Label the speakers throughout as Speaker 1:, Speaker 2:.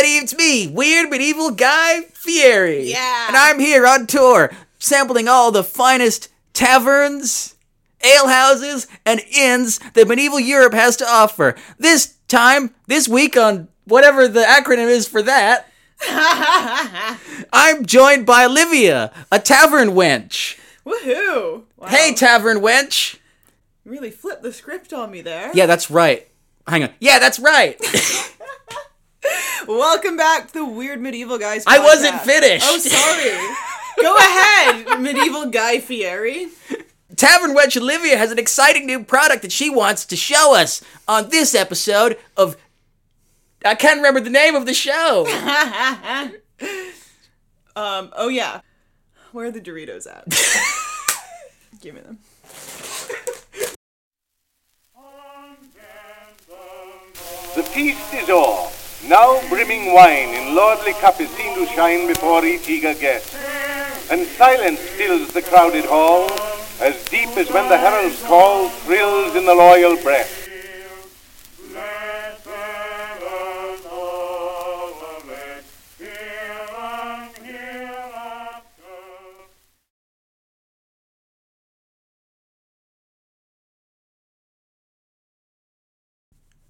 Speaker 1: everybody, it's me, Weird Medieval Guy Fieri.
Speaker 2: Yeah.
Speaker 1: And I'm here on tour, sampling all the finest taverns, alehouses, and inns that medieval Europe has to offer. This time, this week on whatever the acronym is for that, I'm joined by Olivia, a tavern wench.
Speaker 2: Woohoo! Wow.
Speaker 1: Hey, tavern wench.
Speaker 2: You really flipped the script on me there.
Speaker 1: Yeah, that's right. Hang on. Yeah, that's right.
Speaker 2: Welcome back to the Weird Medieval Guys.
Speaker 1: I wasn't
Speaker 2: podcast.
Speaker 1: finished.
Speaker 2: Oh, sorry. Go ahead, Medieval Guy Fieri.
Speaker 1: Tavern Wench Olivia has an exciting new product that she wants to show us on this episode of. I can't remember the name of the show.
Speaker 2: Um. Oh yeah. Where are the Doritos at? Give me them.
Speaker 3: The feast is o'er. Now brimming wine in lordly cup is seen to shine before each eager guest. And silence fills the crowded hall, as deep as when the herald's call thrills in the loyal breast.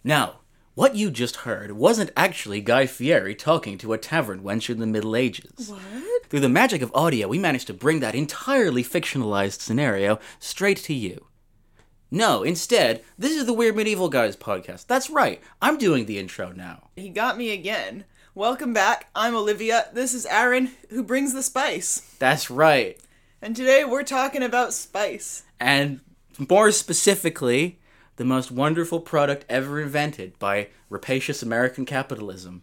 Speaker 1: Now, what you just heard wasn't actually Guy Fieri talking to a tavern wench in the Middle Ages.
Speaker 2: What?
Speaker 1: Through the magic of audio, we managed to bring that entirely fictionalized scenario straight to you. No, instead, this is the Weird Medieval Guys podcast. That's right, I'm doing the intro now.
Speaker 2: He got me again. Welcome back. I'm Olivia. This is Aran, who brings the spice.
Speaker 1: That's right.
Speaker 2: And today we're talking about spice.
Speaker 1: and more specifically, the most wonderful product ever invented by rapacious American capitalism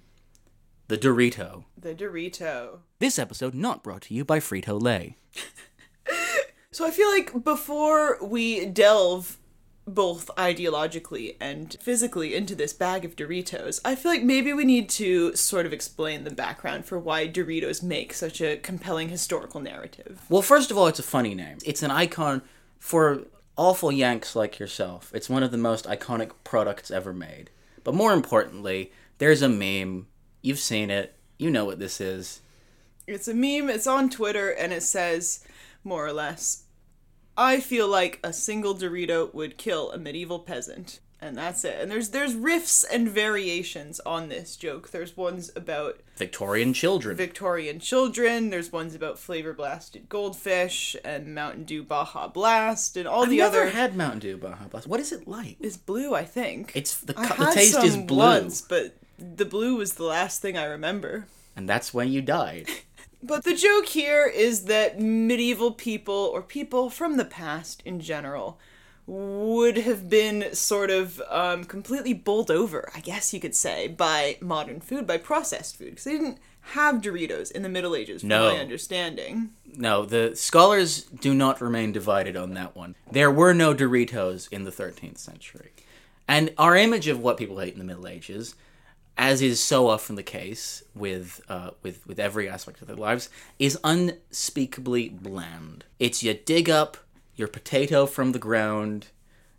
Speaker 1: the Dorito.
Speaker 2: The Dorito.
Speaker 1: This episode not brought to you by Frito Lay.
Speaker 2: So I feel like before we delve both ideologically and physically into this bag of Doritos, I feel like maybe we need to sort of explain the background for why Doritos make such a compelling historical narrative.
Speaker 1: Well, first of all, it's a funny name. It's an icon for awful Yanks like yourself. It's one of the most iconic products ever made. But more importantly, there's a meme. You've seen it. You know what this is.
Speaker 2: It's a meme, it's on Twitter, and it says, more or less, I feel like a single Dorito would kill a medieval peasant. And that's it. And there's there's riffs and variations on this joke. There's ones about
Speaker 1: Victorian children.
Speaker 2: Victorian children. There's ones about flavor blasted goldfish and Mountain Dew Baja Blast and all
Speaker 1: I've
Speaker 2: the
Speaker 1: never
Speaker 2: other.
Speaker 1: had Mountain Dew Baja Blast. What is it like?
Speaker 2: It's blue, I think.
Speaker 1: It's the,
Speaker 2: I
Speaker 1: the taste is blue,
Speaker 2: once, but the blue was the last thing I remember.
Speaker 1: and that's when you died.
Speaker 2: But the joke here is that medieval people, or people from the past in general, would have been sort of um, completely bowled over, I guess you could say, by modern food, by processed food. Because they didn't have Doritos in the Middle Ages, from
Speaker 1: No.
Speaker 2: my understanding.
Speaker 1: No, the scholars do not remain divided on that one. There were no Doritos in the 13th century. And our image of what people ate in the Middle Ages, as is so often the case with, uh, with, with every aspect of their lives, is unspeakably bland. It's you dig up your potato from the ground,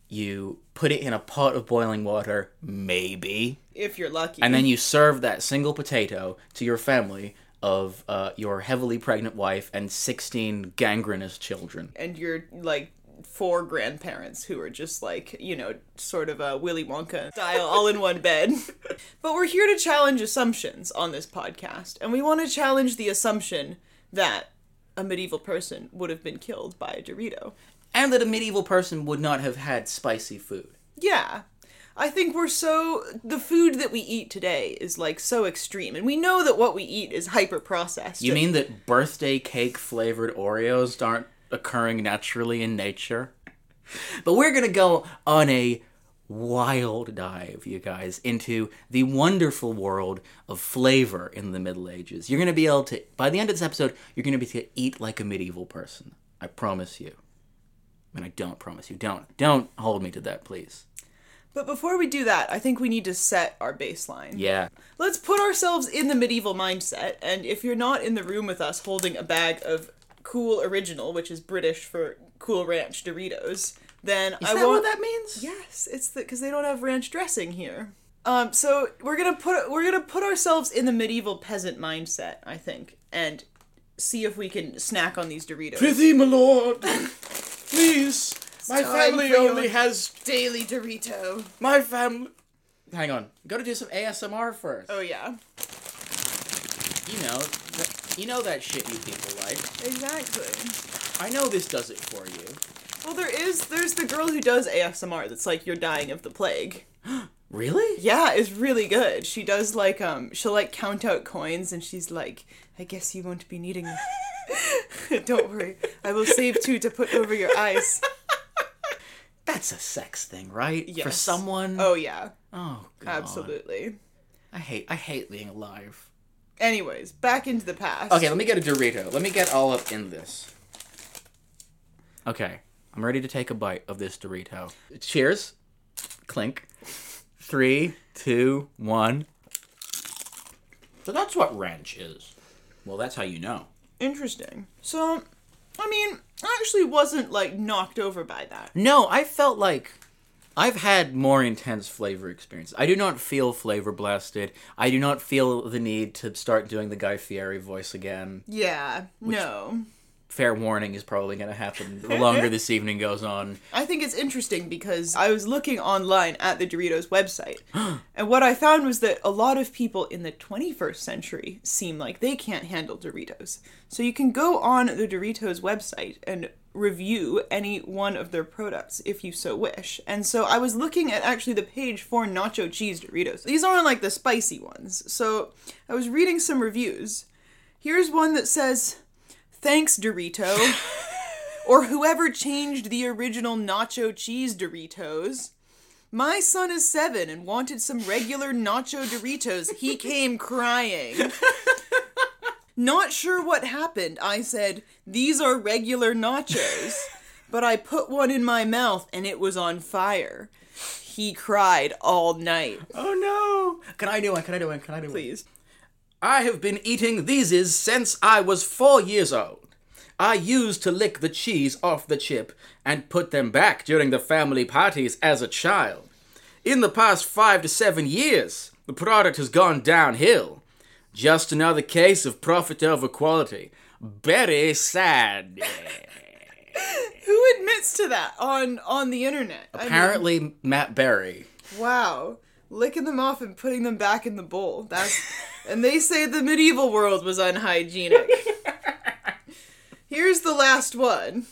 Speaker 1: you put it in a pot of boiling water, maybe,
Speaker 2: If you're lucky.
Speaker 1: and then you serve that single potato to your family of uh, your heavily pregnant wife and 16 gangrenous children.
Speaker 2: and your like four grandparents who are just like you know sort of a Willy Wonka style all in one bed. but we're here to challenge assumptions on this podcast, and we want to challenge the assumption that a medieval person would have been killed by a Dorito.
Speaker 1: And that a medieval person would not have had spicy food.
Speaker 2: Yeah. I think we're so the food that we eat today is like so extreme and we know that what we eat is hyper processed.
Speaker 1: You mean that birthday cake flavored Oreos aren't occurring naturally in nature? But we're gonna go on a wild dive, you guys, into the wonderful world of flavor in the Middle Ages. You're gonna be able to, by the end of this episode, you're gonna be able to eat like a medieval person. I promise you. And I don't promise you. Don't. Don't hold me to that, please.
Speaker 2: But before we do that, I think we need to set our baseline.
Speaker 1: Yeah.
Speaker 2: Let's put ourselves in the medieval mindset, and if you're not in the room with us holding a bag of Cool Original, which is British for Cool Ranch Doritos, then
Speaker 1: Is
Speaker 2: I
Speaker 1: that
Speaker 2: want
Speaker 1: what that means?
Speaker 2: Yes, it's the because they don't have ranch dressing here. Um, so we're gonna put we're gonna put ourselves in the medieval peasant mindset, I think, and see if we can snack on these Doritos.
Speaker 1: Prithee, my lord, please. My family only has
Speaker 2: Daily Dorito.
Speaker 1: my family. Hang on, gotta do some ASMR first.
Speaker 2: Oh yeah,
Speaker 1: You know, th- you know that shit you people like.
Speaker 2: exactly.
Speaker 1: I know this does it for you.
Speaker 2: Well, there is there's the girl who does ASMR. That's like you're dying of the plague.
Speaker 1: Really?
Speaker 2: Yeah, it's really good. She does like um she'll like count out coins and she's like, I guess you won't be needing Don't worry. I will save two to put over your eyes.
Speaker 1: That's a sex thing, right? For someone.
Speaker 2: Oh yeah,
Speaker 1: Oh, God.
Speaker 2: absolutely.
Speaker 1: I hate. I hate being alive.
Speaker 2: Anyways, back into the past.
Speaker 1: Okay, let me get a Dorito. Let me get all up in this. Okay, I'm ready to take a bite of this Dorito. Cheers. Clink. Three, two, one. So that's what ranch is. Well, that's how you know.
Speaker 2: Interesting. So, I mean, I actually wasn't like knocked over by that.
Speaker 1: No, I felt like I've had more intense flavor experiences. I do not feel flavor blasted. I do not feel the need to start doing the Guy Fieri voice again.
Speaker 2: Yeah. no.
Speaker 1: Fair warning is probably going to happen the longer this evening goes on.
Speaker 2: I think it's interesting because I was looking online at the Doritos website, and what I found was that a lot of people in the 21st century seem like they can't handle Doritos. So you can go on the Doritos website and review any one of their products if you so wish. And so I was looking at actually the page for nacho cheese Doritos. These aren't like the spicy ones. So I was reading some reviews. Here's one that says, Thanks, Dorito or whoever changed the original nacho cheese Doritos. My son is seven and wanted some regular nacho Doritos. He came crying. Not sure what happened. I said, These are regular nachos. But I put one in my mouth and it was on fire. He cried all night.
Speaker 1: Oh no! Can I do one? Can I do one? Can I do one?
Speaker 2: Please.
Speaker 1: I have been eating these since I was four years old. I used to lick the cheese off the chip and put them back during the family parties as a child. In the past five to seven years, the product has gone downhill. Just another case of profit over quality. Very sad.
Speaker 2: Who admits to that on on the internet? I mean,
Speaker 1: Apparently, Matt Berry.
Speaker 2: Wow. Licking them off and putting them back in the bowl. That's and they say the medieval world was unhygienic. Here's the last one.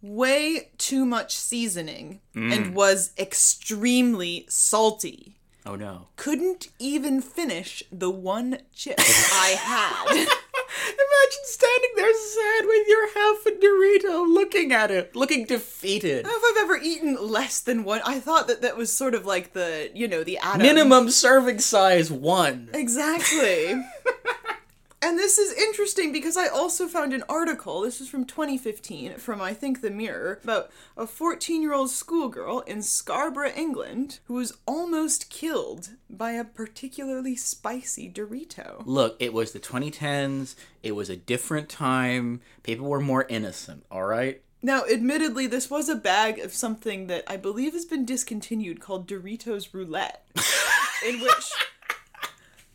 Speaker 2: Way too much seasoning and mm. was extremely salty.
Speaker 1: Oh no.
Speaker 2: Couldn't even finish the one chip I had.
Speaker 1: Imagine standing there sad with your half a Dorito looking at it, looking defeated.
Speaker 2: I don't know if I've ever eaten less than one. I thought that that was sort of like the, you know, the atom.
Speaker 1: Minimum serving size one.
Speaker 2: Exactly. and this is interesting because I also found an article, this is from 2015, from I think The Mirror, about a 14 year old schoolgirl in Scarborough, England, who was almost killed by a particularly spicy Dorito.
Speaker 1: Look, it was the 2010s. It was a different time. People were more innocent, all right?
Speaker 2: Now, admittedly, this was a bag of something that I believe has been discontinued called Doritos Roulette, in which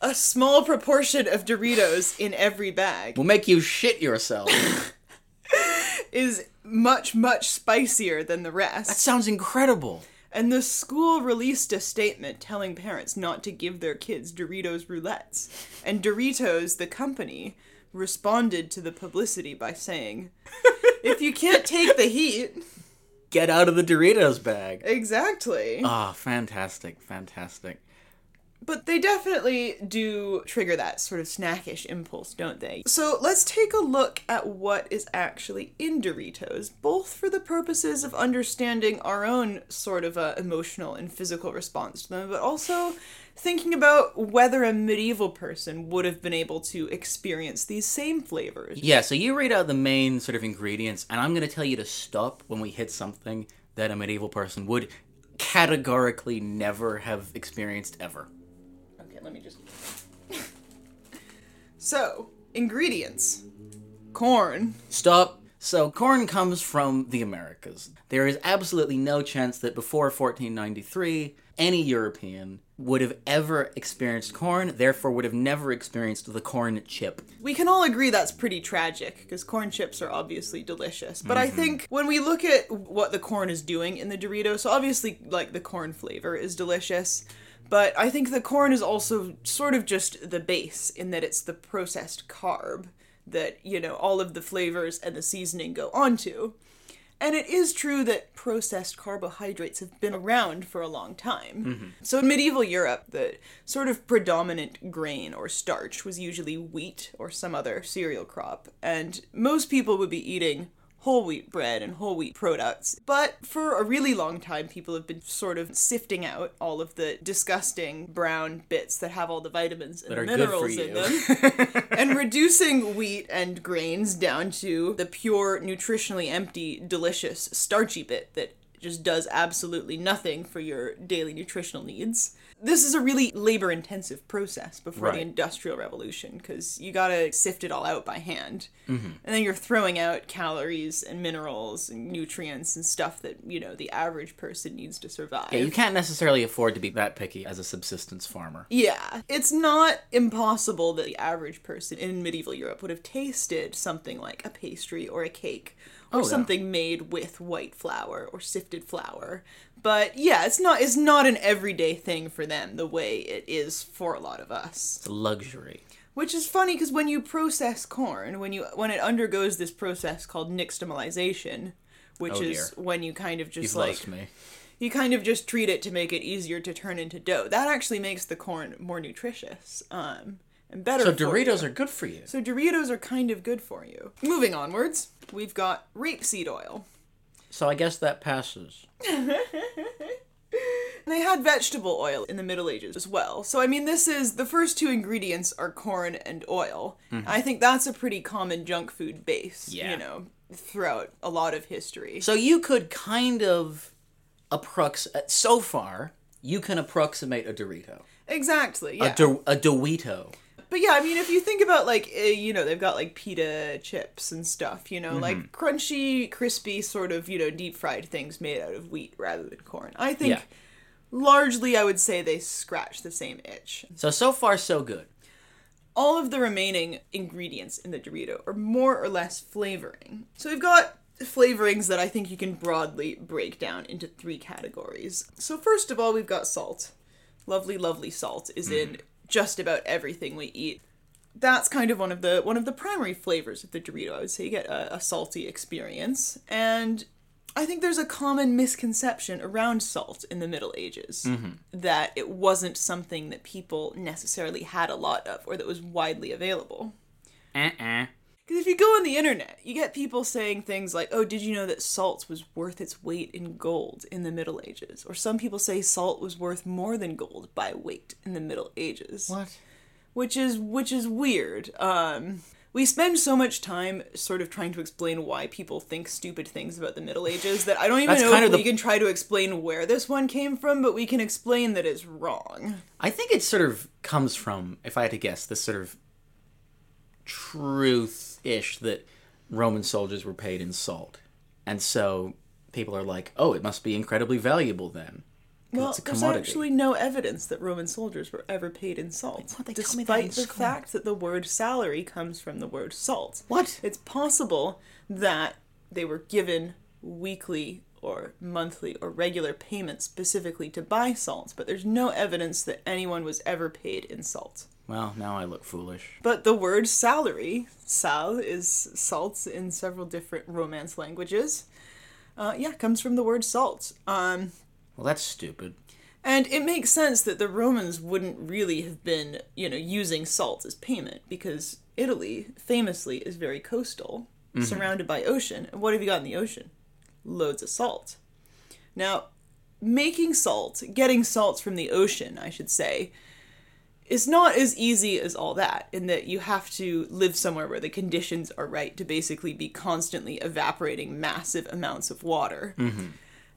Speaker 2: a small proportion of Doritos in every bag
Speaker 1: Will make you shit yourself.
Speaker 2: is much, much spicier than the rest.
Speaker 1: that sounds incredible.
Speaker 2: And the school released a statement telling parents not to give their kids Doritos roulettes. And Doritos, the company, responded to the publicity by saying, if you can't take the heat.
Speaker 1: Get out of the Doritos bag.
Speaker 2: Exactly.
Speaker 1: Ah, fantastic, fantastic.
Speaker 2: But they definitely do trigger that sort of snackish impulse, don't they? So let's take a look at what is actually in Doritos, both for the purposes of understanding our own sort of uh, emotional and physical response to them, but also thinking about whether a medieval person would have been able to experience these same flavors.
Speaker 1: Yeah, so you read out the main sort of ingredients, and I'm going to tell you to stop when we hit something that a medieval person would categorically never have experienced ever.
Speaker 2: Okay, let me just. so, ingredients corn,
Speaker 1: Stop. So, corn comes from the Americas. There is absolutely no chance that before 1493 any European would have ever experienced corn, therefore would have never experienced the corn chip.
Speaker 2: We can all agree that's pretty tragic because corn chips are obviously delicious. But I mm-hmm. think when we look at what the corn is doing in the Dorito, so obviously, like, the corn flavor is delicious. But I think the corn is also sort of just the base in that it's the processed carb that, you know, all of the flavors and the seasoning go onto. And it is true that processed carbohydrates have been around for a long time. Mm-hmm. So in medieval Europe, the sort of predominant grain or starch was usually wheat or some other cereal crop. And most people would be eating whole wheat bread and whole wheat products. But for a really long time, people have been sort of sifting out all of the disgusting brown bits that have all the vitamins and
Speaker 1: That are good for
Speaker 2: minerals in them and reducing wheat and grains down to the pure, nutritionally empty, delicious, starchy bit that just does absolutely nothing for your daily nutritional needs. This is a really labor intensive process before the Industrial Revolution because you gotta sift it all out by hand.
Speaker 1: Mm-hmm.
Speaker 2: And then you're throwing out calories and minerals and nutrients and stuff that, you know, the average person needs to survive.
Speaker 1: Yeah, you can't necessarily afford to be that picky as a subsistence farmer.
Speaker 2: Yeah, it's not impossible that the average person in medieval Europe would have tasted something like a pastry or a cake or
Speaker 1: Oh, yeah.
Speaker 2: something made with white flour or sifted flour. But yeah, it's not it's not an everyday thing for them the way it is for a lot of us.
Speaker 1: It's a luxury.
Speaker 2: Which is funny because when you process corn, when you when it undergoes this process called nixtamalization, which
Speaker 1: Oh,
Speaker 2: is
Speaker 1: dear.
Speaker 2: when you kind of just
Speaker 1: You've
Speaker 2: like you kind of just treat it to make it easier to turn into dough. That actually makes the corn more nutritious um, and better.
Speaker 1: So Doritos are good for you.
Speaker 2: so Doritos are kind of good for you. Moving onwards, we've got rapeseed oil.
Speaker 1: So I guess that passes.
Speaker 2: They had vegetable oil in the Middle Ages as well. So I mean, this is the first two ingredients are corn and oil. Mm-hmm. I think that's a pretty common junk food base.
Speaker 1: Yeah.
Speaker 2: You know, throughout a lot of history.
Speaker 1: So you could kind of approximate. Uh, so far, you can approximate a Dorito,
Speaker 2: exactly. Yeah.
Speaker 1: a, Do- a Dorito.
Speaker 2: But yeah, I mean, if you think about like, uh, you know, they've got like pita chips and stuff, you know, like crunchy, crispy, sort of, you know, deep fried things made out of wheat rather than corn. I think
Speaker 1: Yeah.
Speaker 2: largely I would say they scratch the same itch.
Speaker 1: So so far so good.
Speaker 2: All of the remaining ingredients in the Dorito are more or less flavoring. So we've got flavorings that I think you can broadly break down into three categories. So first of all, we've got salt. Lovely, lovely salt is in just about everything we eat. That's kind of one of the one of the primary flavors of the Dorito. I would say you get a, a salty experience, and I think there's a common misconception around salt in the Middle Ages mm-hmm. that it wasn't something that people necessarily had a lot of or that was widely available.
Speaker 1: Uh-uh.
Speaker 2: Because if you go on the internet, you get people saying things like, oh, did you know that salt was worth its weight in gold in the Middle Ages? Or some people say salt was worth more than gold by weight in the Middle Ages.
Speaker 1: What?
Speaker 2: Which is which is weird. Um we spend so much time sort of trying to explain why people think stupid things about the Middle Ages that I don't even
Speaker 1: That's
Speaker 2: know
Speaker 1: kind
Speaker 2: if
Speaker 1: of
Speaker 2: we
Speaker 1: the-
Speaker 2: can try to explain where this one came from, but we can explain that it's wrong.
Speaker 1: I think it sort of comes from, if I had to guess, this sort of truth-ish that Roman soldiers were paid in salt, and so people are like, "Oh, it must be incredibly valuable then.
Speaker 2: Well,
Speaker 1: it's a
Speaker 2: there's actually no evidence that Roman soldiers were ever paid in salt,
Speaker 1: What? They told me that
Speaker 2: despite the
Speaker 1: school.
Speaker 2: fact that the word salary comes from the word salt.
Speaker 1: What?
Speaker 2: It's possible that they were given weekly or monthly or regular payments specifically to buy salt, but there's no evidence that anyone was ever paid in salt.
Speaker 1: Well, now I look foolish.
Speaker 2: But the word salary, sal is salt in several different Romance languages. Uh, yeah, comes from the word salt. Um,
Speaker 1: Well, that's stupid.
Speaker 2: and it makes sense that the Romans wouldn't really have been, you know, using salt as payment because Italy famously is very coastal, surrounded by ocean. And what have you got in the ocean? Loads of salt. Now, making salt, getting salt from the ocean, I should say, is not as easy as all that in that you have to live somewhere where the conditions are right to basically be constantly evaporating massive amounts of water.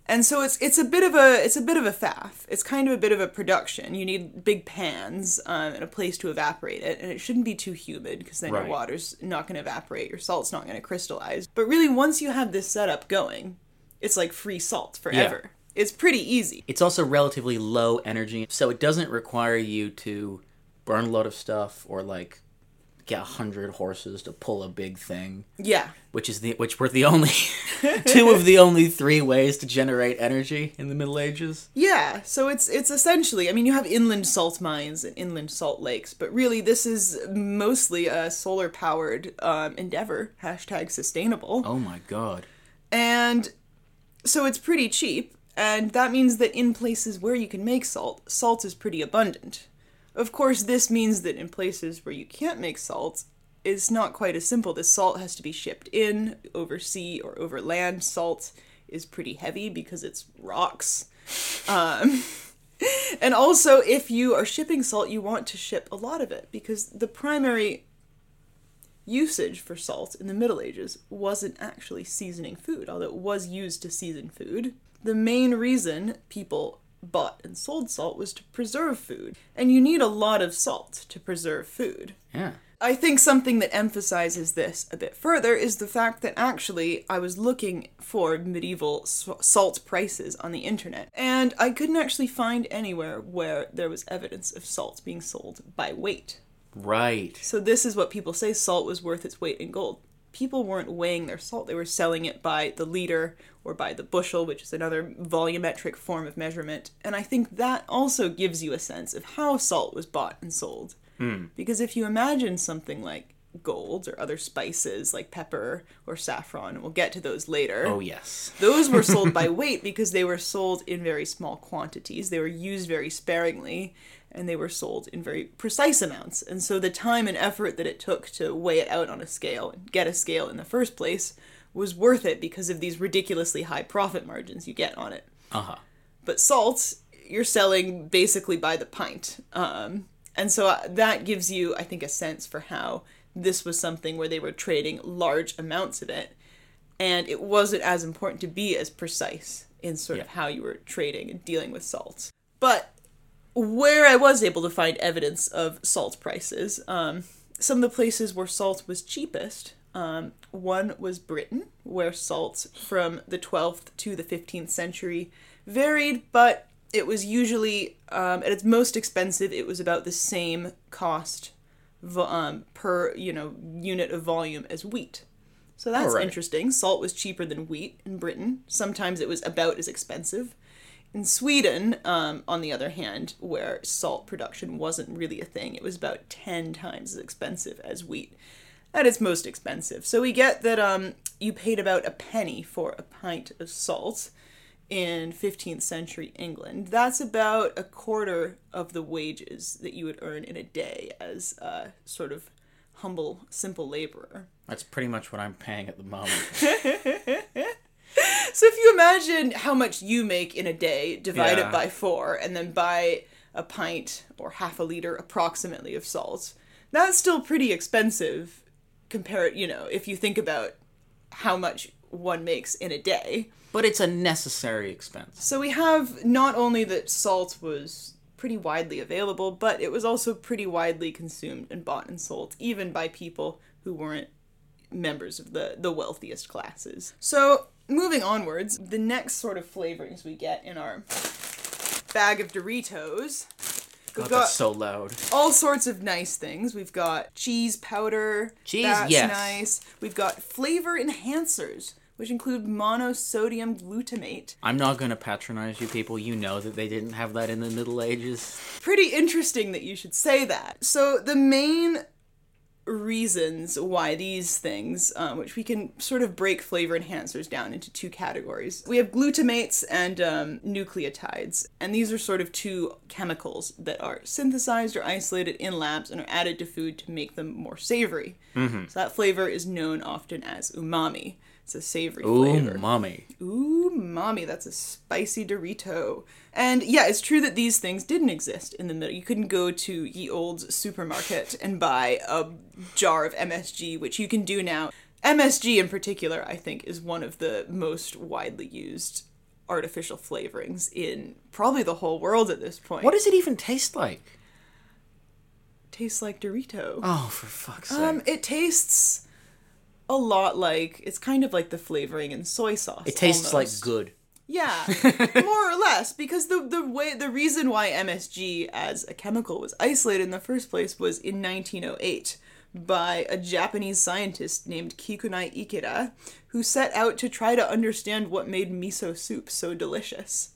Speaker 2: And so it's it's a bit of a it's a bit of a faff. It's kind of a bit of a production. You need big pans um, and a place to evaporate it, and it shouldn't be too humid because then
Speaker 1: Right.
Speaker 2: your water's not going to evaporate, your salt's not going to crystallize. But really, once you have this setup going, it's like free salt forever. It's pretty easy.
Speaker 1: It's also relatively low energy, so it doesn't require you to burn a lot of stuff or like get a hundred horses to pull a big thing,
Speaker 2: Yeah.
Speaker 1: which is the which were the only two of the only three ways to generate energy in the Middle Ages.
Speaker 2: Yeah, so it's it's essentially, I mean, you have inland salt mines and inland salt lakes, but really this is mostly a solar powered um, endeavor. Hashtag sustainable.
Speaker 1: Oh my god.
Speaker 2: And so it's pretty cheap, and that means that in places where you can make salt, salt is pretty abundant. Of course, this means that in places where you can't make salt, it's not quite as simple. This salt has to be shipped in over sea or over land. Salt is pretty heavy because it's rocks. Um, and also, if you are shipping salt, you want to ship a lot of it because the primary usage for salt in the Middle Ages wasn't actually seasoning food, although it was used to season food. The main reason people bought and sold salt was to preserve food, and you need a lot of salt to preserve food.
Speaker 1: Yeah.
Speaker 2: I think something that emphasizes this a bit further is the fact that actually I was looking for medieval salt prices on the internet, and I couldn't actually find anywhere where there was evidence of salt being sold by weight.
Speaker 1: Right.
Speaker 2: So this is what people say salt was worth its weight in gold. People weren't weighing their salt, they were selling it by the liter or by the bushel, which is another volumetric form of measurement. And I think that also gives you a sense of how salt was bought and sold. Hmm. Because if you imagine something like gold or other spices like pepper or saffron, and we'll get to those later.
Speaker 1: Oh yes.
Speaker 2: Those were sold by weight because they were sold in very small quantities. They were used very sparingly and they were sold in very precise amounts. And so the time and effort that it took to weigh it out on a scale and get a scale in the first place was worth it because of these ridiculously high profit margins you get on it.
Speaker 1: Uh-huh.
Speaker 2: But salt, you're selling basically by the pint. Um, and so uh, that gives you, I think, a sense for how this was something where they were trading large amounts of it. And it wasn't as important to be as precise in sort of how you were trading and dealing with salt. But where I was able to find evidence of salt prices, um, some of the places where salt was cheapest, um, one was Britain, where salt from the 12th to the 15th century varied, but it was usually, um, at its most expensive, it was about the same cost um, per, you know, unit of volume as wheat. So that's
Speaker 1: Alright.
Speaker 2: interesting. Salt was cheaper than wheat in Britain. Sometimes it was about as expensive. In Sweden, um, on the other hand, where salt production wasn't really a thing, it was about 10 times as expensive as wheat at its most expensive. So we get that um, you paid about a penny for a pint of salt in 15th century England. That's about a quarter of the wages that you would earn in a day as a sort of humble, simple laborer.
Speaker 1: That's pretty much what I'm paying at the moment.
Speaker 2: So if you imagine how much you make in a day, divide
Speaker 1: Yeah.
Speaker 2: it by four, and then buy a pint or half a liter approximately of salt, that's still pretty expensive compared, you know, if you think about how much one makes in a day.
Speaker 1: but it's a necessary expense.
Speaker 2: So we have not only that salt was pretty widely available, but it was also pretty widely consumed and bought and sold, even by people who weren't members of the, the wealthiest classes. So moving onwards, the next sort of flavorings we get in our bag of Doritos. We've
Speaker 1: God,
Speaker 2: got
Speaker 1: that's so loud.
Speaker 2: all sorts of nice things. We've got cheese powder.
Speaker 1: Cheese,
Speaker 2: that's
Speaker 1: yes.
Speaker 2: nice. We've got flavor enhancers, which include monosodium glutamate.
Speaker 1: I'm not gonna patronize you people. You know that they didn't have that in the Middle Ages.
Speaker 2: pretty interesting that you should say that. So the main reasons why these things, um, which we can sort of break flavor enhancers down into two categories, we have glutamates and um, nucleotides, and these are sort of two chemicals that are synthesized or isolated in labs and are added to food to make them more savory. So that flavor is known often as umami. It's a savory
Speaker 1: Ooh,
Speaker 2: flavor.
Speaker 1: mommy.
Speaker 2: Ooh, mommy, that's a spicy Dorito. And yeah, it's true that these things didn't exist in the middle. You couldn't go to ye old supermarket and buy a jar of MSG, which you can do now. MSG in particular, I think, is one of the most widely used artificial flavorings in probably the whole world at this point.
Speaker 1: What does it even taste like?
Speaker 2: tastes like Dorito?
Speaker 1: Oh, for fuck's sake.
Speaker 2: Um, it tastes a lot like it's kind of like the flavoring in soy sauce.
Speaker 1: it tastes
Speaker 2: almost.
Speaker 1: like good.
Speaker 2: Yeah, more or less, because the the way the reason why MSG as a chemical was isolated in the first place was in 1908 by a Japanese scientist named Kikunae Ikeda, who set out to try to understand what made miso soup so delicious.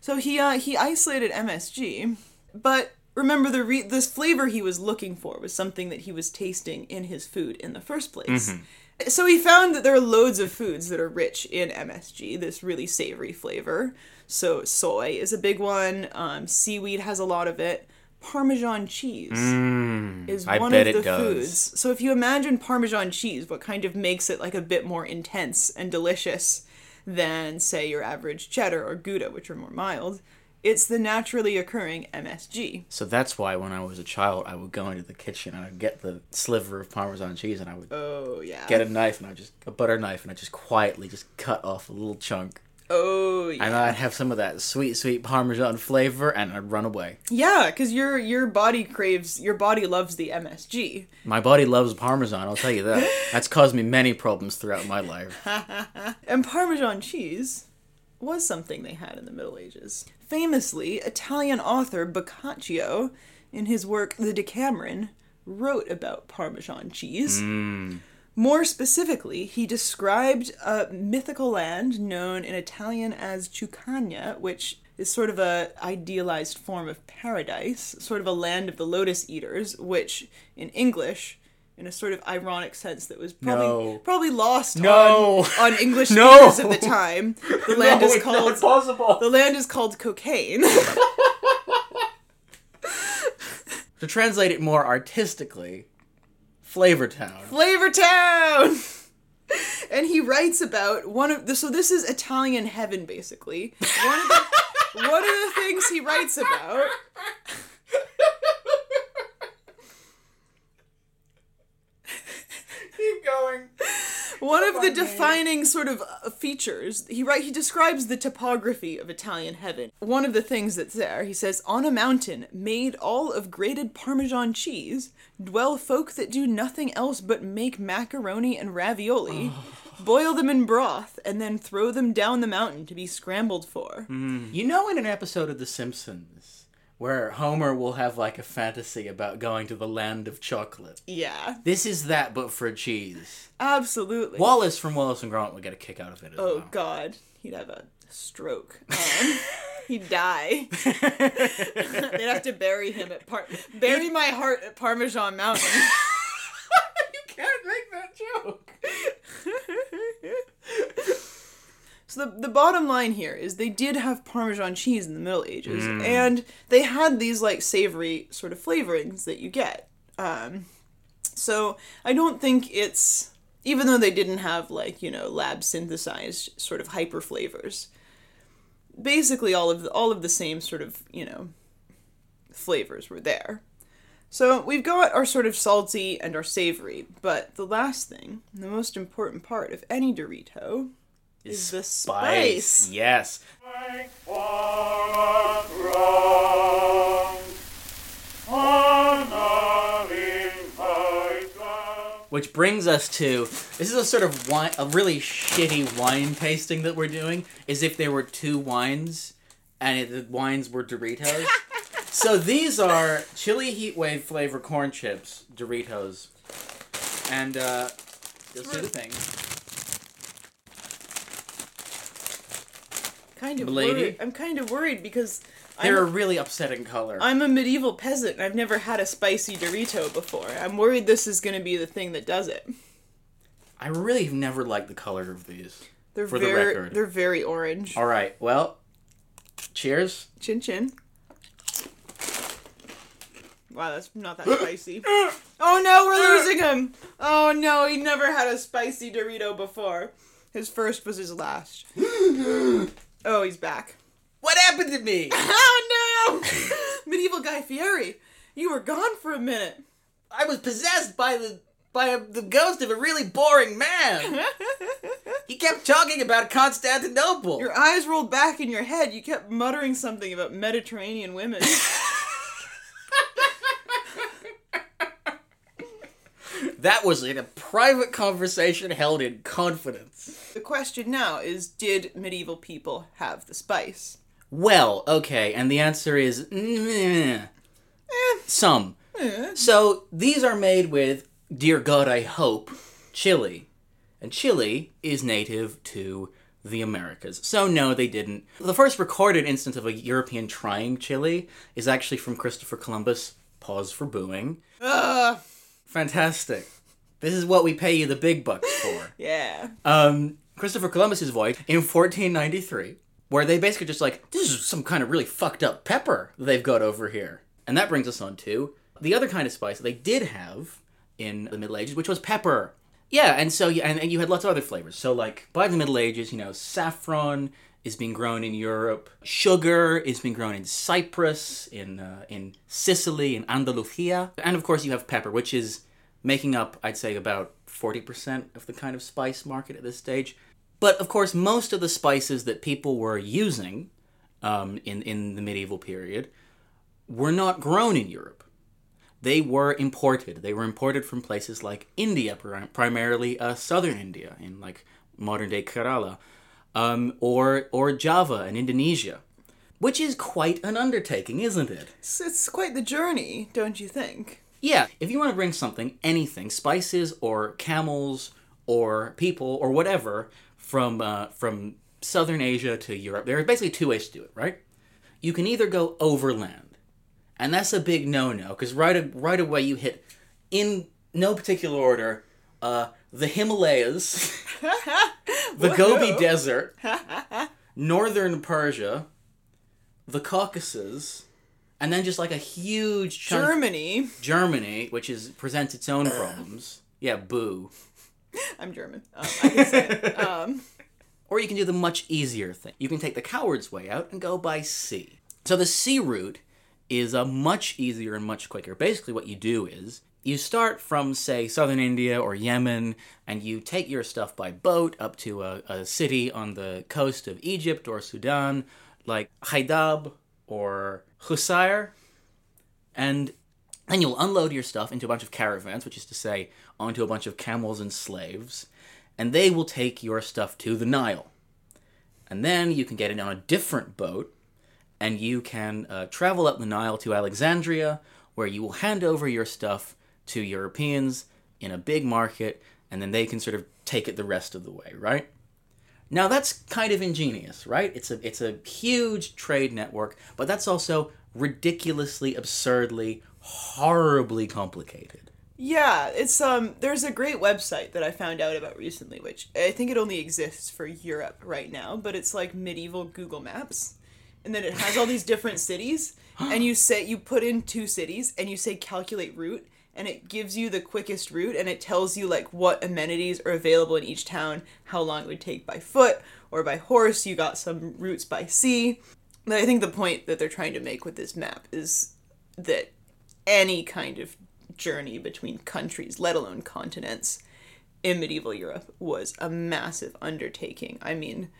Speaker 2: So he uh, he isolated MSG, but remember the re- this flavor he was looking for was something that he was tasting in his food in the first place. So he found that there are loads of foods that are rich in MSG, this really savory flavor. So soy is a big one. Um, seaweed has a lot of it. Parmesan cheese is one of the foods. So if you imagine Parmesan cheese, what kind of makes it like a bit more intense and delicious than say your average cheddar or Gouda, which are more mild? It's the naturally occurring MSG.
Speaker 1: So that's why when I was a child, I would go into the kitchen and I'd get the sliver of Parmesan cheese and I would
Speaker 2: Oh yeah.
Speaker 1: get a knife and I just a butter knife and I just quietly just cut off a little chunk
Speaker 2: Oh yeah.
Speaker 1: and I'd have some of that sweet sweet Parmesan flavor and I'd run away.
Speaker 2: Yeah, because your your body craves, your body loves the MSG.
Speaker 1: My body loves Parmesan, I'll tell you that. That's caused me many problems throughout my life.
Speaker 2: And Parmesan cheese was something they had in the Middle Ages. Famously, Italian author Boccaccio, in his work The Decameron, wrote about Parmesan cheese. Mm. More specifically, he described a mythical land known in Italian as Cuccagna, which is sort of a idealized form of paradise, sort of a land of the lotus eaters, which in English, in a sort of ironic sense that was probably
Speaker 1: No.
Speaker 2: probably lost
Speaker 1: No.
Speaker 2: on, on English
Speaker 1: No.
Speaker 2: speakers of the time. The land is called the land is called Cockaigne.
Speaker 1: To translate it more artistically, Flavor Town.
Speaker 2: Flavor Town. And he writes about one of the so this is Italian heaven basically. One of the, one of the things he writes about
Speaker 1: Keep going.
Speaker 2: one of the defining sort of uh, features he write he describes the topography of Italian heaven. One of the things that's there, he says, on a mountain made all of grated Parmesan cheese dwell folk that do nothing else but make macaroni and ravioli, boil them in broth, and then throw them down the mountain to be scrambled for.
Speaker 1: You know, in an episode of The Simpsons, where Homer will have like a fantasy about going to the land of chocolate.
Speaker 2: Yeah,
Speaker 1: This is that, but for cheese.
Speaker 2: absolutely.
Speaker 1: Wallace from Wallace and Gromit would get a kick out of it as
Speaker 2: oh
Speaker 1: well.
Speaker 2: God, he'd have a stroke. Um, he'd die. They'd have to bury him at Par. Bury my heart at Parmesan Mountain.
Speaker 1: you can't make that joke.
Speaker 2: So the, the bottom line here is they did have Parmesan cheese in the Middle Ages,
Speaker 1: Mm.
Speaker 2: and they had these like savory sort of flavorings that you get. Um, so I don't think it's even though they didn't have like you know lab synthesized sort of hyper flavors. Basically, all of the, all of the same sort of you know flavors were there. So we've got our sort of salty and our savory, but the last thing, the most important part of any Dorito, is the spice.
Speaker 1: Yes. Which brings us to this is a sort of wine, a really shitty wine tasting that we're doing. Is if there were two wines, and it, the wines were Doritos. so these are chili heat wave flavor corn chips Doritos, and uh, you'll see the thing.
Speaker 2: Kind of worried. I'm kind of worried because
Speaker 1: They're a
Speaker 2: I'm,
Speaker 1: really upsetting color.
Speaker 2: I'm a medieval peasant and I've never had a spicy Dorito before. I'm worried this is going to be the thing that does it.
Speaker 1: I really have never liked the color of these.
Speaker 2: They're
Speaker 1: For the record.
Speaker 2: they're very orange.
Speaker 1: All right. Well, cheers.
Speaker 2: Chin chin. Wow, that's not that spicy. Oh no, we're losing him. Oh no, he never had a spicy Dorito before. His first was his last. oh, he's back.
Speaker 1: What happened to me?
Speaker 2: Oh no! Medieval Guy Fieri, you were gone for a minute.
Speaker 1: I was possessed by the by a, the ghost of a really boring man. He kept talking about Constantinople.
Speaker 2: Your eyes rolled back in your head. You kept muttering something about Mediterranean women.
Speaker 1: That was in a private conversation held in confidence.
Speaker 2: The question now is did medieval people have the spice?
Speaker 1: Well, okay, and the answer is mm, some. So these are made with, dear God, I hope, chili. And chili is native to the Americas. So no, they didn't. The first recorded instance of a European trying chili is actually from Christopher Columbus. Pause for booing.
Speaker 2: Ugh.
Speaker 1: Fantastic. This is what we pay you the big bucks for.
Speaker 2: Yeah.
Speaker 1: um, Christopher Columbus's voyage in 1493, where they basically just like, this is some kind of really fucked up pepper they've got over here. And that brings us on to the other kind of spice that they did have in the Middle Ages, which was pepper. Yeah, and so and, and you had lots of other flavors. So like by the Middle Ages, you know, saffron is being grown in Europe. Sugar is being grown in Cyprus, in uh, in Sicily, in Andalusia, and of course you have pepper, which is making up, I'd say, about forty percent of the kind of spice market at this stage. But of course, most of the spices that people were using um, in in the medieval period were not grown in Europe. They were imported. They were imported from places like India, primarily uh, southern India, in like modern day Kerala, um, or or Java and Indonesia, which is quite an undertaking, isn't it?
Speaker 2: It's, it's quite the journey, don't you think?
Speaker 1: Yeah, if you want to bring something, anything, spices or camels or people or whatever from uh, from southern Asia to Europe, there are basically two ways to do it, right? You can either go overland, and that's a big no-no because right right away you hit in no particular order uh, the Himalayas, the Gobi Desert, northern Persia, the Caucasus, and then just like a huge chunk
Speaker 2: Germany.
Speaker 1: Germany, which is presents its own problems. Yeah, boo.
Speaker 2: I'm German. Um, I can say it. Um,
Speaker 1: Or you can do the much easier thing. You can take the coward's way out and go by sea. So the sea route is a much easier and much quicker. Basically, what you do is you start from, say, southern India or Yemen, and you take your stuff by boat up to a, a city on the coast of Egypt or Sudan, like Haidab or Husair, and then you'll unload your stuff into a bunch of caravans, which is to say, onto a bunch of camels and slaves, and they will take your stuff to the Nile. And then you can get it on a different boat, and you can uh, travel up the Nile to Alexandria, where you will hand over your stuff to Europeans in a big market, and then they can sort of take it the rest of the way, right? Now that's kind of ingenious, right? It's a it's a huge trade network, but that's also ridiculously, absurdly, horribly complicated.
Speaker 2: yeah, it's um. There's a great website that I found out about recently, which I think it only exists for Europe right now, but it's like medieval Google Maps, and then it has all these different cities, and you say you put in two cities, and you say calculate route, and it gives you the quickest route, and it tells you like what amenities are available in each town, how long it would take by foot or by horse. You got some routes by sea. But I think the point that they're trying to make with this map is that any kind of journey between countries, let alone continents, in medieval Europe was a massive undertaking. I mean,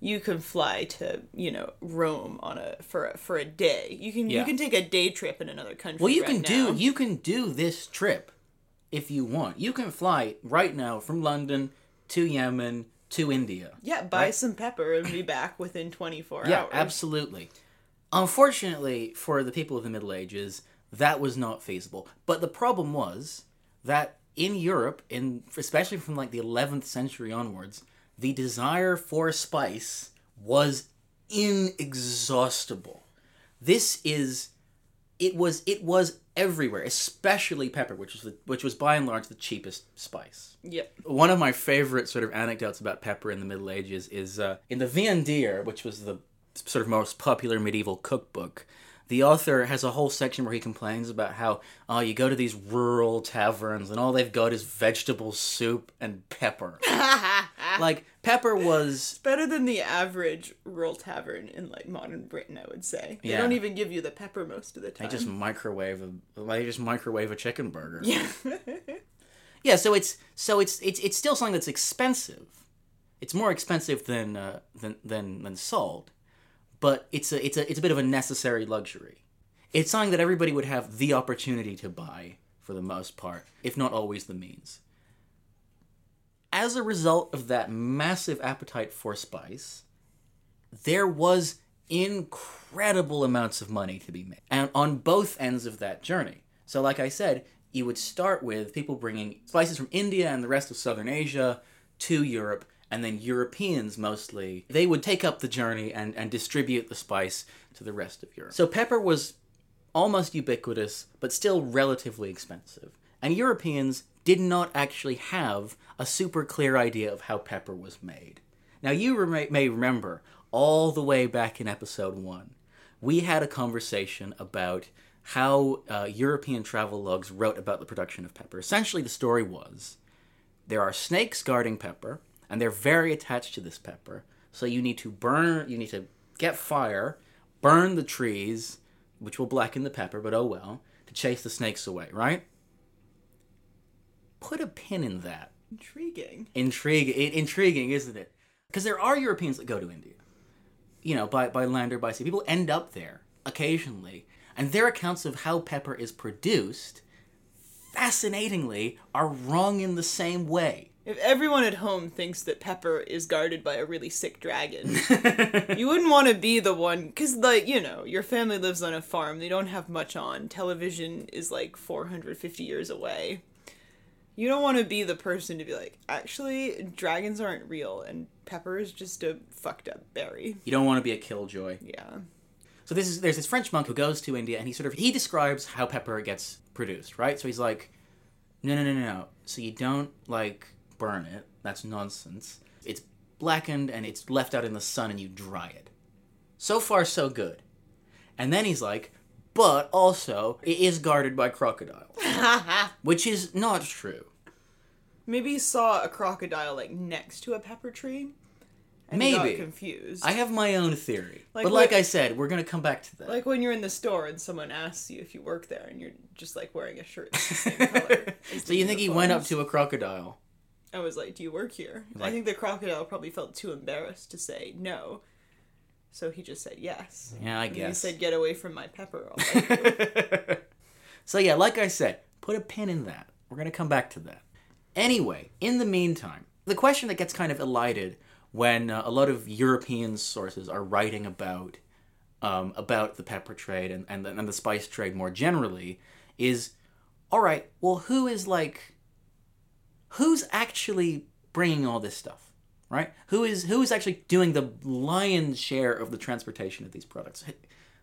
Speaker 2: you can fly to you know Rome on a for a, for a day. You can
Speaker 1: Yeah.
Speaker 2: you can take a day trip in another country.
Speaker 1: Well, you
Speaker 2: right
Speaker 1: can
Speaker 2: now.
Speaker 1: do you can do this trip if you want. You can fly right now from London to Yemen to India.
Speaker 2: yeah buy
Speaker 1: right?
Speaker 2: some pepper and be back within twenty four
Speaker 1: Yeah,
Speaker 2: hours.
Speaker 1: absolutely. Unfortunately, for the people of the Middle Ages, that was not feasible. But the problem was that in Europe, in especially from like the 11th century onwards, the desire for spice was inexhaustible. This is it was it was everywhere, especially pepper, which was the, which was by and large the cheapest spice.
Speaker 2: Yep.
Speaker 1: One of my favorite sort of anecdotes about pepper in the Middle Ages is uh, in the Viandier, which was the sort of most popular medieval cookbook. The author has a whole section where he complains about how oh you go to these rural taverns and all they've got is vegetable soup and pepper. like pepper was
Speaker 2: Better than the average rural tavern in like modern Britain, I would say. They
Speaker 1: Yeah.
Speaker 2: don't even give you the pepper most of the time.
Speaker 1: they just microwave a they just microwave a chicken burger.
Speaker 2: yeah.
Speaker 1: Yeah, so it's so it's it's it's still something that's expensive. It's more expensive than uh, than than than salt, but it's a it's a it's a bit of a necessary luxury. It's something that everybody would have the opportunity to buy for the most part, if not always the means. as a result of that massive appetite for spice, there was incredible amounts of money to be made and on both ends of that journey. So, like I said, you would start with people bringing spices from India and the rest of southern Asia to Europe, and then Europeans mostly, they would take up the journey and, and distribute the spice to the rest of Europe. So, pepper was almost ubiquitous, but still relatively expensive. And Europeans did not actually have a super clear idea of how pepper was made. Now, you rem- may remember all the way back in episode one, we had a conversation about how uh, European travel logs wrote about the production of pepper. Essentially, the story was there are snakes guarding pepper, and they're very attached to this pepper. So you need to burn, you need to get fire, burn the trees, which will blacken the pepper, but oh well, to chase the snakes away, right? Put a pin in that.
Speaker 2: Intriguing.
Speaker 1: Intrigue, i- intriguing, isn't it? Because there are Europeans that go to India, you know, by, by land or by sea. People end up there occasionally, and their accounts of how pepper is produced, fascinatingly, are wrong in the same way.
Speaker 2: If everyone at home thinks that Pepper is guarded by a really sick dragon, you wouldn't want to be the one, because, like, you know, your family lives on a farm, they don't have much on, television is like 450 years away. You don't want to be the person to be like, actually, dragons aren't real, and Pepper is just a fucked up berry.
Speaker 1: You don't want to be a killjoy.
Speaker 2: Yeah.
Speaker 1: So this is there's this French monk who goes to India and he sort of he describes how pepper gets produced, right? So he's like, no, no, no, no, no. So you don't like burn it. That's nonsense. It's blackened and it's left out in the sun and you dry it. So far, so good. And then he's like, but also it is guarded by crocodiles, which is not true.
Speaker 2: Maybe he saw a crocodile, like, next to a pepper tree. And
Speaker 1: Maybe.
Speaker 2: got confused.
Speaker 1: I have my own theory,
Speaker 2: Like
Speaker 1: but like
Speaker 2: what-
Speaker 1: I said, we're gonna come back to that.
Speaker 2: Like when you're in the store and someone asks you if you work there and you're just like wearing a shirt the same color.
Speaker 1: so you think he went up to a crocodile?
Speaker 2: I was like, "Do you work here?" I think the crocodile probably felt too embarrassed to say no, so he just said yes.
Speaker 1: Yeah, I
Speaker 2: And he said, "Get away from my pepper."
Speaker 1: So yeah, like I said, put a pin in that. We're gonna come back to that. Anyway, in the meantime, the question that gets kind of elided when uh, a lot of European sources are writing about um, about the pepper trade and, and, the, and the spice trade more generally is, all right, well, who is like, who's actually bringing all this stuff, right? Who is who is actually doing the lion's share of the transportation of these products?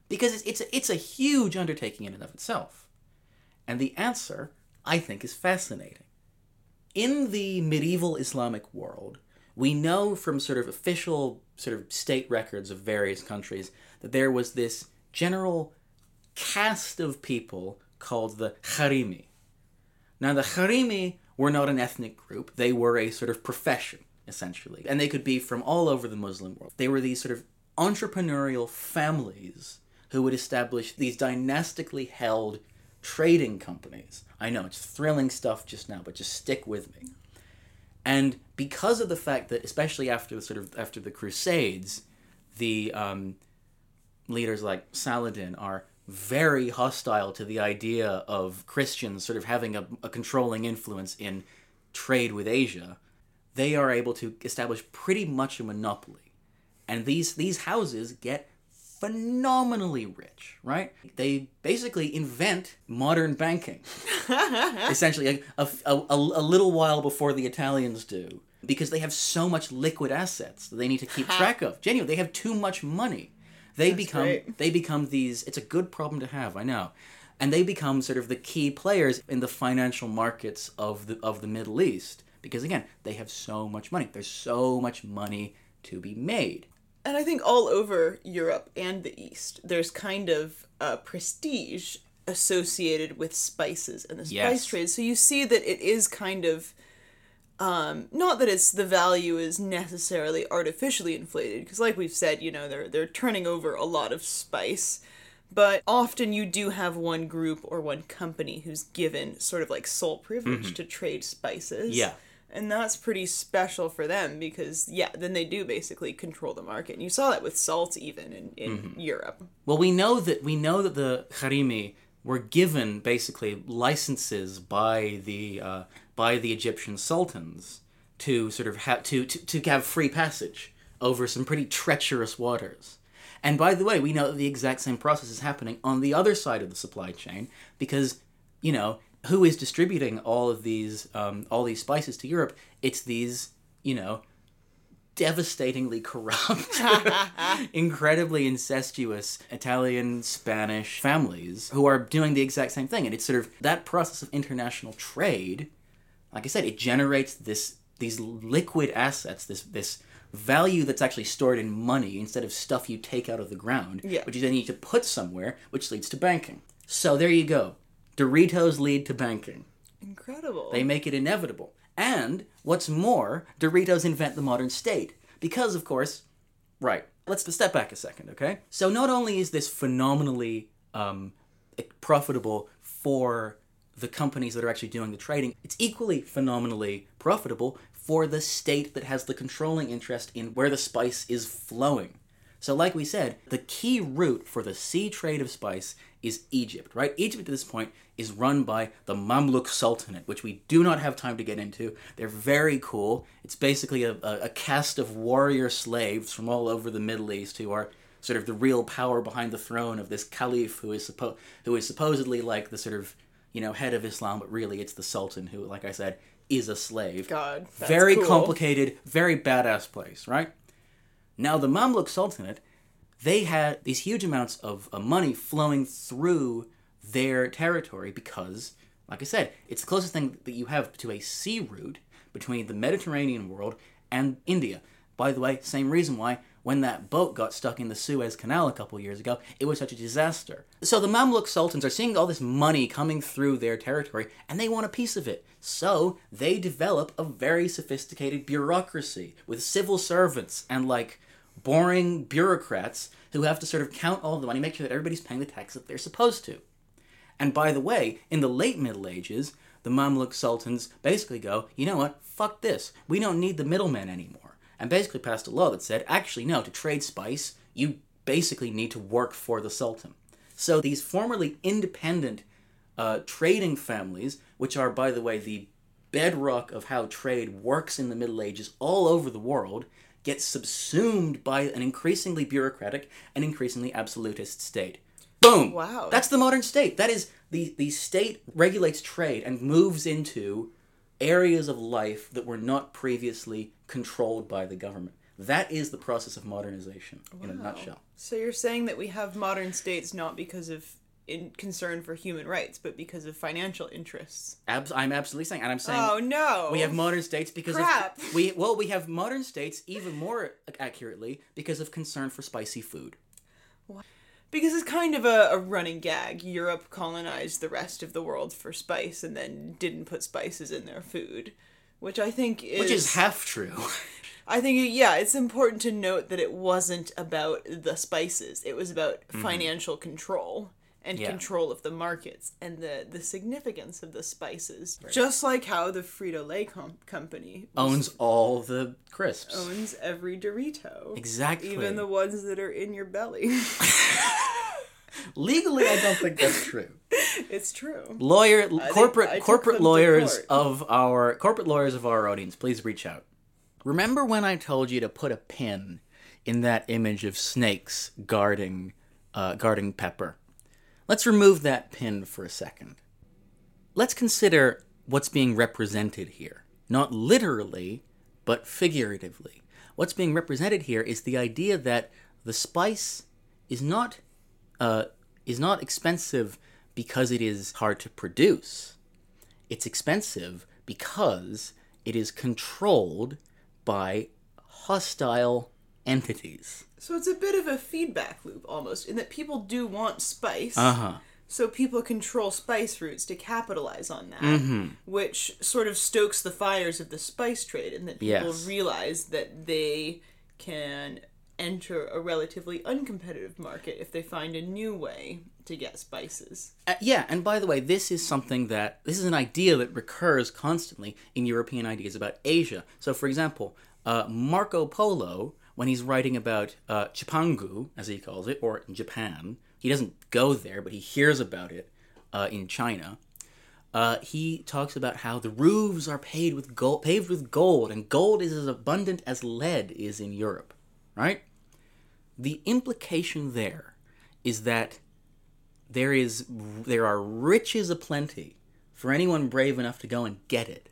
Speaker 1: Because it's it's a, it's a huge undertaking in and of itself. And the answer, I think, is fascinating. In the medieval Islamic world, we know from sort of official sort of state records of various countries that there was this general caste of people called the Harimi. Now, the Harimi were not an ethnic group, they were a sort of profession, essentially. And they could be from all over the Muslim world. They were these sort of entrepreneurial families who would establish these dynastically held trading companies. I know, it's thrilling stuff just now, but just stick with me. And because of the fact that, especially after the sort of after the Crusades, the um, leaders like Saladin are very hostile to the idea of Christians sort of having a, a controlling influence in trade with Asia, they are able to establish pretty much a monopoly. And these these houses get phenomenally rich, right? They basically invent modern banking. Essentially, a, a, a, a little while before the Italians do, because they have so much liquid assets that they need to keep track of. Genuinely, they have too much money. They become
Speaker 2: great.
Speaker 1: they become these. It's a good problem to have, I know, and they become sort of the key players in the financial markets of the of the Middle East because again, they have so much money. There's so much money to be made.
Speaker 2: and I think all over Europe and the East, there's kind of a prestige associated with spices and the spice
Speaker 1: Yes.
Speaker 2: trade. So you see that it is kind of um, not that it's the value is necessarily artificially inflated because like we've said, you know, they're they're turning over a lot of spice. But often you do have one group or one company who's given sort of like sole privilege to trade spices.
Speaker 1: Mm-hmm. Yeah.
Speaker 2: And that's pretty special for them because, yeah, then they do basically control the market. And you saw that with salt even in, in
Speaker 1: Mm-hmm.
Speaker 2: Europe.
Speaker 1: Well, we know that we know that the Harimi were given basically licenses by the uh, by the Egyptian sultans to sort of have to, to to have free passage over some pretty treacherous waters. And by the way, we know that the exact same process is happening on the other side of the supply chain because, you know, who is distributing all of these um, all these spices to Europe? It's these, you know, devastatingly corrupt, incredibly incestuous Italian, Spanish families who are doing the exact same thing. And it's sort of that process of international trade. Like I said, it generates this these liquid assets, this this value that's actually stored in money instead of stuff you take out of the ground,
Speaker 2: Yeah.
Speaker 1: which you then need to put somewhere, which leads to banking. So there you go. Doritos lead to banking.
Speaker 2: Incredible.
Speaker 1: They make it inevitable. And what's more, Doritos invent the modern state. Because, of course, right, let's step back a second, okay? So not only is this phenomenally um, profitable for the companies that are actually doing the trading, it's equally phenomenally profitable for the state that has the controlling interest in where the spice is flowing. So, like we said, the key route for the sea trade of spice is Egypt, right? Egypt at this point is run by the Mamluk Sultanate, which we do not have time to get into. They're very cool. It's basically a, a, a caste of warrior slaves from all over the Middle East who are sort of the real power behind the throne of this caliph who is suppo- who is supposedly like the sort of you know head of Islam, but really it's the Sultan who, like I said, is a slave.
Speaker 2: God,
Speaker 1: very
Speaker 2: cool.
Speaker 1: complicated, very badass place, right? Now, the Mamluk Sultanate, they had these huge amounts of uh, money flowing through their territory because, like I said, it's the closest thing that you have to a sea route between the Mediterranean world and India. By the way, same reason why when that boat got stuck in the Suez Canal a couple years ago, it was such a disaster. So the Mamluk sultans are seeing all this money coming through their territory and they want a piece of it. So they develop a very sophisticated bureaucracy with civil servants and like boring bureaucrats who have to sort of count all the money, make sure that everybody's paying the tax that they're supposed to. And by the way, in the late Middle Ages, the Mamluk sultans basically go, you know what, fuck this. We don't need the middlemen anymore. And basically passed a law that said, actually, no, to trade spice, you basically need to work for the sultan. So these formerly independent uh, trading families, which are, by the way, the bedrock of how trade works in the Middle Ages all over the world, get subsumed by an increasingly bureaucratic and increasingly absolutist state. Boom!
Speaker 2: Wow.
Speaker 1: That's the modern state. That is the the state regulates trade and moves into areas of life that were not previously controlled by the government. That is the process of modernization in a nutshell.
Speaker 2: So you're saying that we have modern states not because of in concern for human rights, but because of financial interests.
Speaker 1: Abs- I'm absolutely saying, and I'm saying
Speaker 2: Oh no!
Speaker 1: we have modern states because
Speaker 2: Crap.
Speaker 1: of we well we have modern states even more accurately because of concern for spicy food.
Speaker 2: Because it's kind of a, a running gag. Europe colonized the rest of the world for spice, and then didn't put spices in their food, which I think is
Speaker 1: Which is half true.
Speaker 2: I think yeah, it's important to note that it wasn't about the spices. It was about mm-hmm. financial control and.
Speaker 1: Yeah.
Speaker 2: control of the markets and the the significance of the spices. Just like how the Frito Lay com- company
Speaker 1: Owns all the crisps.
Speaker 2: owns every Dorito,
Speaker 1: Exactly.
Speaker 2: even the ones that are in your belly.
Speaker 1: Legally, I don't think that's true.
Speaker 2: it's true.
Speaker 1: Lawyer, corporate,
Speaker 2: I
Speaker 1: corporate
Speaker 2: them to
Speaker 1: lawyers of our corporate lawyers of our audience, please reach out. Remember when I told you to put a pin in that image of snakes guarding, uh, guarding Pepper? Let's remove that pin for a second. Let's consider what's being represented here, not literally, but figuratively. What's being represented here is the idea that the spice is not uh, is not expensive because it is hard to produce. It's expensive because it is controlled by hostile entities.
Speaker 2: So it's a bit of a feedback loop almost, in that people do want spice.
Speaker 1: Uh huh.
Speaker 2: So people control spice routes to capitalize on that,
Speaker 1: Mm-hmm.
Speaker 2: which sort of stokes the fires of the spice trade, and that people
Speaker 1: Yes.
Speaker 2: realize that they can enter a relatively uncompetitive market if they find a new way to get spices.
Speaker 1: Uh, yeah, and by the way, this is something that this is an idea that recurs constantly in European ideas about Asia. So, for example, uh, Marco Polo, when he's writing about uh, Chipangu, as he calls it, or Japan, he doesn't go there, but he hears about it uh, in China. uh, he talks about how the roofs are paved with gold, paved with gold, and gold is as abundant as lead is in Europe, right? The implication there is that there is there are riches aplenty for anyone brave enough to go and get it,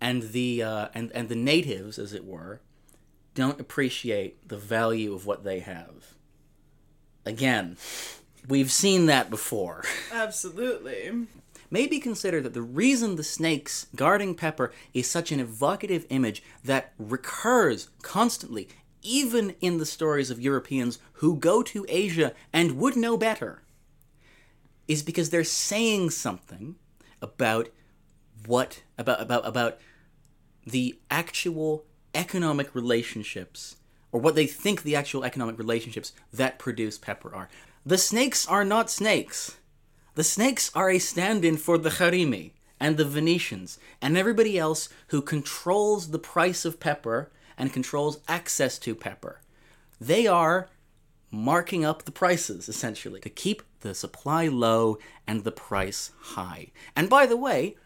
Speaker 1: and the uh, and and the natives, as it were, don't appreciate the value of what they have. Again, we've seen that before.
Speaker 2: Absolutely.
Speaker 1: Maybe consider that the reason the snakes guarding Pepper is such an evocative image that recurs constantly, even in the stories of Europeans who go to Asia and would know better, is because they're saying something about what about about about the actual economic relationships or what they think the actual economic relationships that produce pepper are. The snakes are not snakes. The snakes are a stand in for the Harimi and the Venetians and everybody else who controls the price of pepper and controls access to pepper. They are marking up the prices, essentially, to keep the supply low and the price high. And by the way,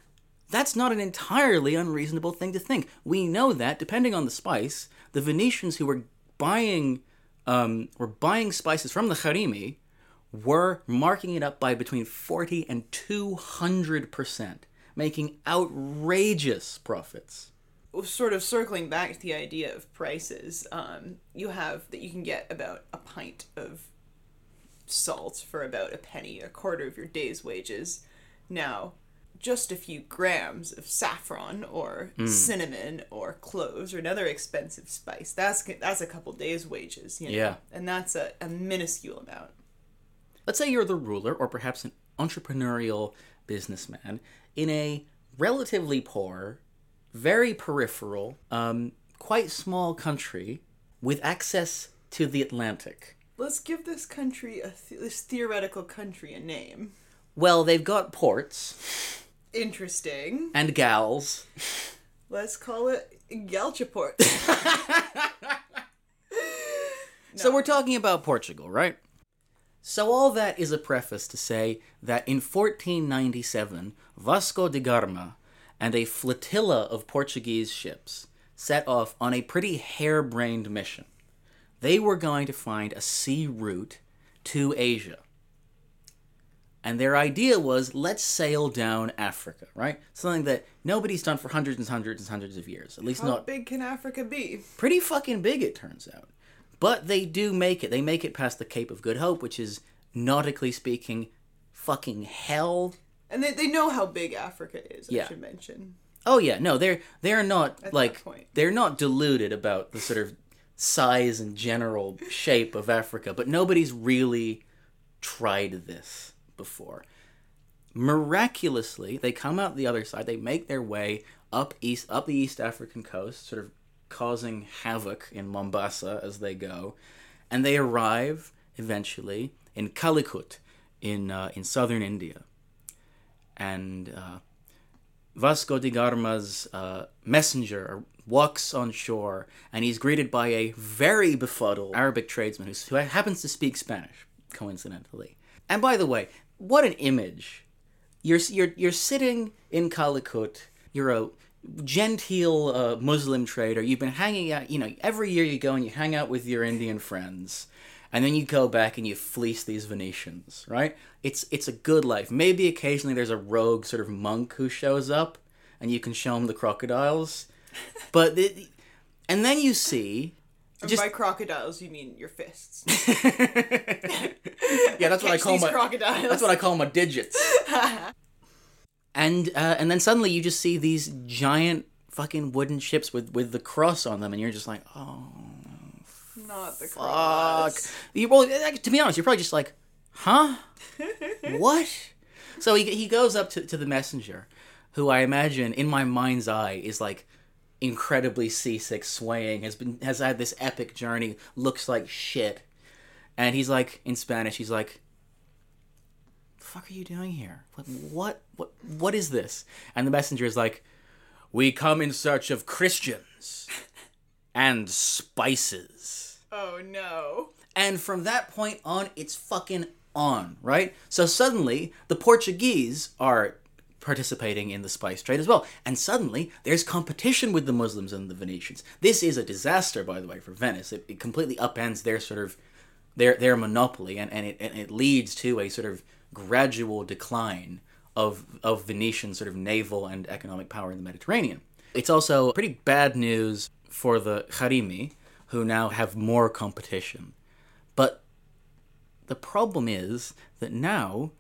Speaker 1: that's not an entirely unreasonable thing to think. We know that, depending on the spice, the Venetians who were buying um, were buying spices from the Harimi were marking it up by between 40 and 200 percent, making outrageous profits.
Speaker 2: Sort of circling back to the idea of prices, um, you have that you can get about a pint of salt for about a penny, a quarter of your day's wages. Now, just a few grams of saffron or cinnamon or cloves or another expensive spice. That's that's a couple days' wages, you know?
Speaker 1: Yeah.
Speaker 2: and that's a, a minuscule amount.
Speaker 1: Let's say you're the ruler or perhaps an entrepreneurial businessman in a relatively poor, very peripheral, um, quite small country with access to the Atlantic.
Speaker 2: Let's give this country a th- this theoretical country a name.
Speaker 1: Well, they've got ports
Speaker 2: Interesting.
Speaker 1: and gals.
Speaker 2: Let's call it Galchaport.
Speaker 1: So we're talking about Portugal, right? So all that is a preface to say that in 1497, Vasco da Gama and a flotilla of Portuguese ships set off on a pretty harebrained mission. They were going to find a sea route to Asia. And their idea was let's sail down Africa, right? Something that nobody's done for hundreds and hundreds and hundreds of years. At least
Speaker 2: How
Speaker 1: not
Speaker 2: big can Africa be?
Speaker 1: pretty fucking big, it turns out. But they do make it. They make it past the Cape of Good Hope, which is, nautically speaking, fucking hell.
Speaker 2: And they, they know how big Africa is,
Speaker 1: Yeah.
Speaker 2: I should mention.
Speaker 1: Oh yeah, no, they're they're not
Speaker 2: that
Speaker 1: like they're not deluded about the sort of size and general shape of Africa, but nobody's really tried this before. Miraculously, they come out the other side. They make their way up east, up the East African coast, sort of causing havoc in Mombasa as they go, and they arrive eventually in Calicut, in uh, in southern India, and. Uh, Vasco da Gama's uh, messenger walks on shore and he's greeted by a very befuddled Arabic tradesman who happens to speak Spanish, coincidentally. And by the way, what an image! You're you're you're sitting in Calicut. You're a genteel uh, Muslim trader. You've been hanging out. You know, every year you go and you hang out with your Indian friends, and then you go back and you fleece these Venetians. Right? It's it's a good life. Maybe occasionally there's a rogue sort of monk who shows up, and you can show him the crocodiles. But it, and then you see.
Speaker 2: And
Speaker 1: Just
Speaker 2: by crocodiles, you mean your fists.
Speaker 1: yeah, that's what I call
Speaker 2: these
Speaker 1: my
Speaker 2: crocodiles.
Speaker 1: That's what I call my digits. and uh, and then suddenly you just see these giant fucking wooden ships with with the cross on them, and you're just like, oh
Speaker 2: Not the
Speaker 1: fuck.
Speaker 2: cross.
Speaker 1: You, well, to be honest, you're probably just like, huh, what? So he he goes up to to the messenger, who I imagine in my mind's eye is like incredibly seasick, swaying, has been has had this epic journey, looks like shit, and he's like in Spanish, he's like, "The fuck are you doing here? What what what what is this?" And the messenger is like, "We come in search of Christians and spices."
Speaker 2: Oh no.
Speaker 1: And from that point on, it's fucking on, right? So suddenly, the Portuguese are participating in the spice trade as well. And suddenly, there's competition with the Muslims and the Venetians. This is a disaster, by the way, for Venice. It, it completely upends their sort of their their monopoly, and, and it and it leads to a sort of gradual decline of of Venetian sort of naval and economic power in the Mediterranean. It's also pretty bad news for the Harimi, who now have more competition. But the problem is that now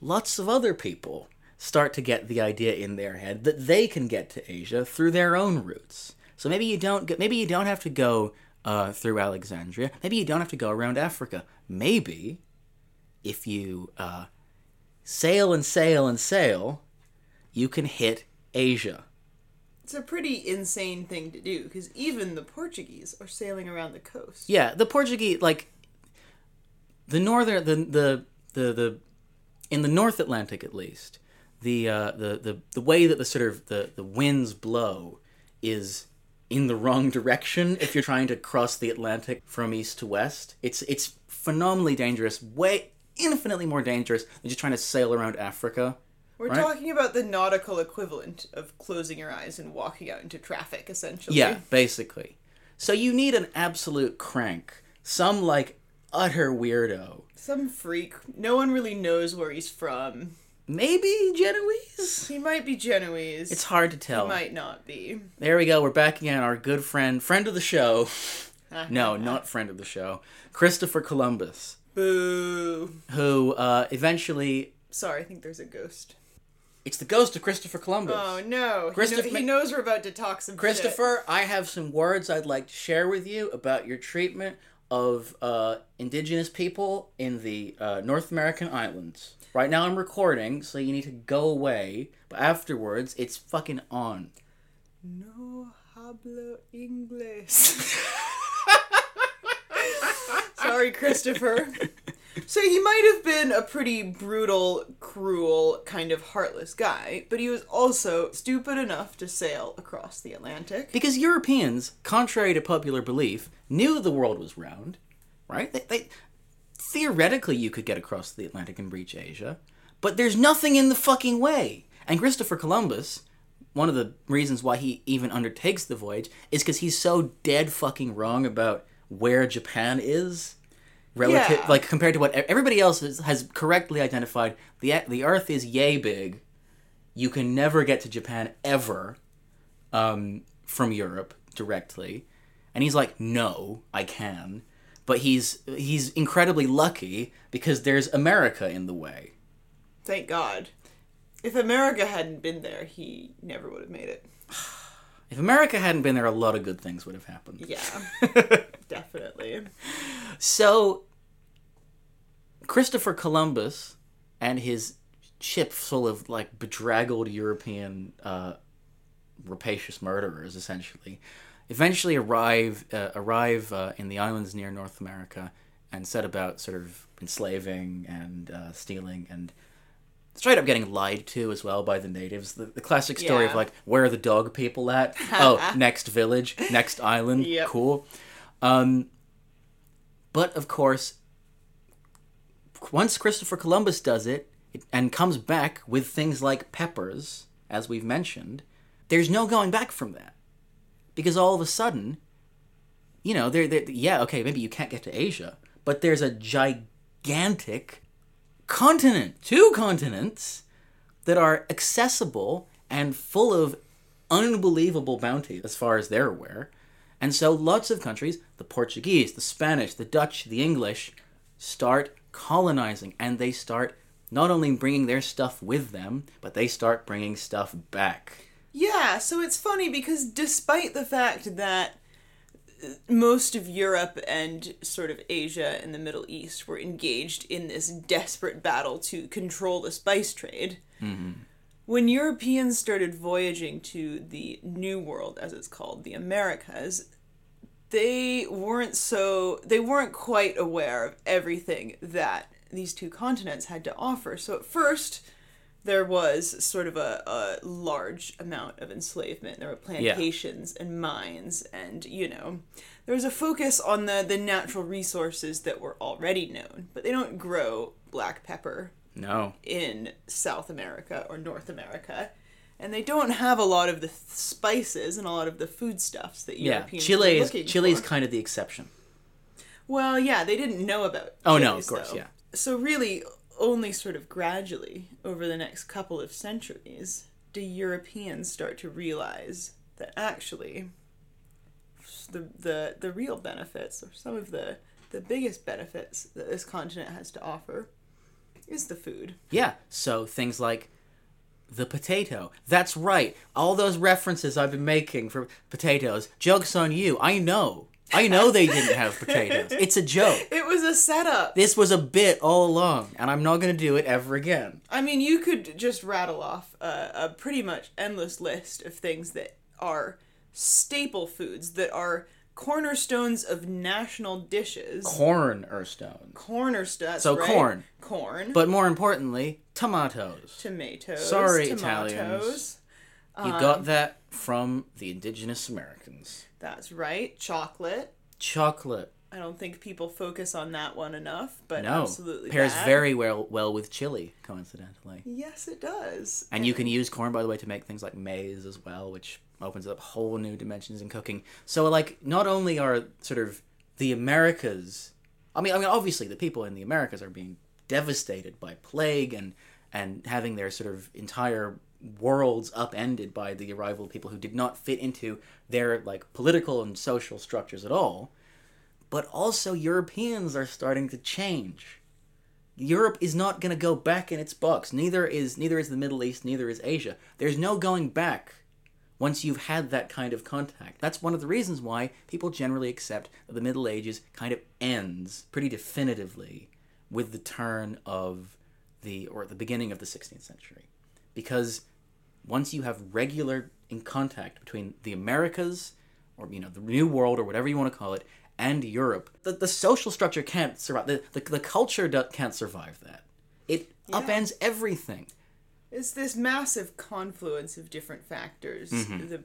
Speaker 1: lots of other people start to get the idea in their head that they can get to Asia through their own routes. So maybe you don't maybe you don't have to go uh, through Alexandria. Maybe you don't have to go around Africa. Maybe if you uh, sail and sail and sail, you can hit Asia.
Speaker 2: It's a pretty insane thing to do because even the Portuguese are sailing around the coast.
Speaker 1: Yeah, the Portuguese like the northern the the the, the in the North Atlantic at least the uh, the the the way that the sort of the the winds blow is in the wrong direction if you're trying to cross the Atlantic from east to west. It's it's phenomenally dangerous, way infinitely more dangerous than just trying to sail around Africa.
Speaker 2: We're
Speaker 1: Right.
Speaker 2: talking about the nautical equivalent of closing your eyes and walking out into traffic, essentially.
Speaker 1: Yeah, basically. So you need an absolute crank, some like utter weirdo.
Speaker 2: Some freak. No one really knows where he's from.
Speaker 1: Maybe Genoese?
Speaker 2: He might be Genoese.
Speaker 1: It's hard to tell.
Speaker 2: He might not be.
Speaker 1: There we go. We're back again. Our good friend, friend of the show. no, not friend of the show. Christopher Columbus,
Speaker 2: Boo.
Speaker 1: who uh, eventually.
Speaker 2: Sorry, I think there's a ghost.
Speaker 1: It's the ghost of Christopher Columbus.
Speaker 2: Oh no. He,
Speaker 1: Christopher-
Speaker 2: kno- he knows we're about to talk some shit.
Speaker 1: Christopher, I have some words I'd like to share with you about your treatment of uh, indigenous people in the uh, North American islands. Right now I'm recording, so you need to go away. But afterwards, it's fucking on.
Speaker 2: No hablo inglés. Sorry, Christopher. So he might have been a pretty brutal, cruel, kind of heartless guy, but he was also stupid enough to sail across the Atlantic.
Speaker 1: Because Europeans, contrary to popular belief, knew the world was round, right? They, they theoretically you could get across the Atlantic and reach Asia, but there's nothing in the fucking way. And Christopher Columbus, one of the reasons why he even undertakes the voyage is because he's so dead fucking wrong about where Japan is. Relative,
Speaker 2: Yeah.
Speaker 1: like compared to what everybody else has, has correctly identified, the the Earth is yay big. You can never get to Japan ever um, from Europe directly, and he's like, "No, I can," but he's he's incredibly lucky because there's America in the way.
Speaker 2: Thank God. If America hadn't been there, he never would have made it.
Speaker 1: If America hadn't been there, a lot of good things would have happened.
Speaker 2: Yeah, definitely.
Speaker 1: So, Christopher Columbus and his ship full of like bedraggled European uh, rapacious murderers, essentially, eventually arrive uh, arrive uh, in the islands near North America and set about sort of enslaving and uh, stealing and straight up getting lied to as well by the natives. The, the classic story of like, where are the dog people at? oh, next village, next island.
Speaker 2: Yep.
Speaker 1: Cool. Um, but of course, once Christopher Columbus does it, it and comes back with things like peppers, as we've mentioned, there's no going back from that. Because all of a sudden, you know, there, there, yeah, okay, maybe you can't get to Asia, but there's a gigantic continent, two continents that are accessible and full of unbelievable bounty as far as they're aware. And so lots of countries, the Portuguese, the Spanish, the Dutch, the English, start colonizing and they start not only bringing their stuff with them, but they start bringing stuff back.
Speaker 2: Yeah, so it's funny because despite the fact that most of Europe and sort of Asia and the Middle East were engaged in this desperate battle to control the spice trade, mm-hmm. when Europeans started voyaging to the New World, as it's called, the Americas, they weren't so they weren't quite aware of everything that these two continents had to offer. So at first there was sort of a, a large amount of enslavement. There were plantations and mines and you know there was a focus on the, the natural resources that were already known, but they don't grow black pepper
Speaker 1: No.
Speaker 2: in South America or North America. And they don't have a lot of the th- spices and a lot of the foodstuffs that
Speaker 1: Yeah.
Speaker 2: Europeans
Speaker 1: Chile is Chile is kind of the exception.
Speaker 2: Well, yeah, they didn't know about.
Speaker 1: Oh, no,
Speaker 2: chilies,
Speaker 1: of course,
Speaker 2: though.
Speaker 1: yeah.
Speaker 2: So really, only sort of gradually over the next couple of centuries do Europeans start to realize that actually the the the real benefits or some of the the biggest benefits that this continent has to offer is the food.
Speaker 1: Yeah. So things like the potato. That's right. All those references I've been making for potatoes. Joke's on you. I know. I know they didn't have potatoes. It's a joke.
Speaker 2: It was a setup.
Speaker 1: This was a bit all along, and I'm not going to do it ever again.
Speaker 2: I mean, you could just rattle off a, a pretty much endless list of things that are staple foods that are cornerstones of national dishes.
Speaker 1: Corn or stones.
Speaker 2: Cornerstones.
Speaker 1: So
Speaker 2: right?
Speaker 1: corn.
Speaker 2: Corn.
Speaker 1: But more importantly, tomatoes.
Speaker 2: tomatoes.
Speaker 1: Sorry,
Speaker 2: tomatoes.
Speaker 1: Italians. You
Speaker 2: Um,
Speaker 1: got that from the indigenous Americans.
Speaker 2: That's right. Chocolate.
Speaker 1: Chocolate.
Speaker 2: I don't think people focus on that one enough, but
Speaker 1: No.
Speaker 2: absolutely
Speaker 1: Pairs
Speaker 2: that.
Speaker 1: very well well with chili, coincidentally.
Speaker 2: Yes, it does.
Speaker 1: And you can use corn, by the way, to make things like maize as well, which opens up whole new dimensions in cooking. So, like, not only are sort of the Americas, I mean, I mean, obviously, the people in the Americas are being devastated by plague and and having their sort of entire worlds upended by the arrival of people who did not fit into their like political and social structures at all. But also, Europeans are starting to change. Europe is not going to go back in its box. Neither is neither is the Middle East. Neither is Asia. There's no going back once you've had that kind of contact. That's one of the reasons why people generally accept that the Middle Ages kind of ends pretty definitively with the turn of the or the beginning of the 16th century, because once you have regular in contact between the Americas or you know the New World or whatever you want to call it and Europe, the, the social structure can't survive. The, the, the culture do, can't survive that. It upends everything.
Speaker 2: It's this massive confluence of different factors.
Speaker 1: Mm-hmm.
Speaker 2: The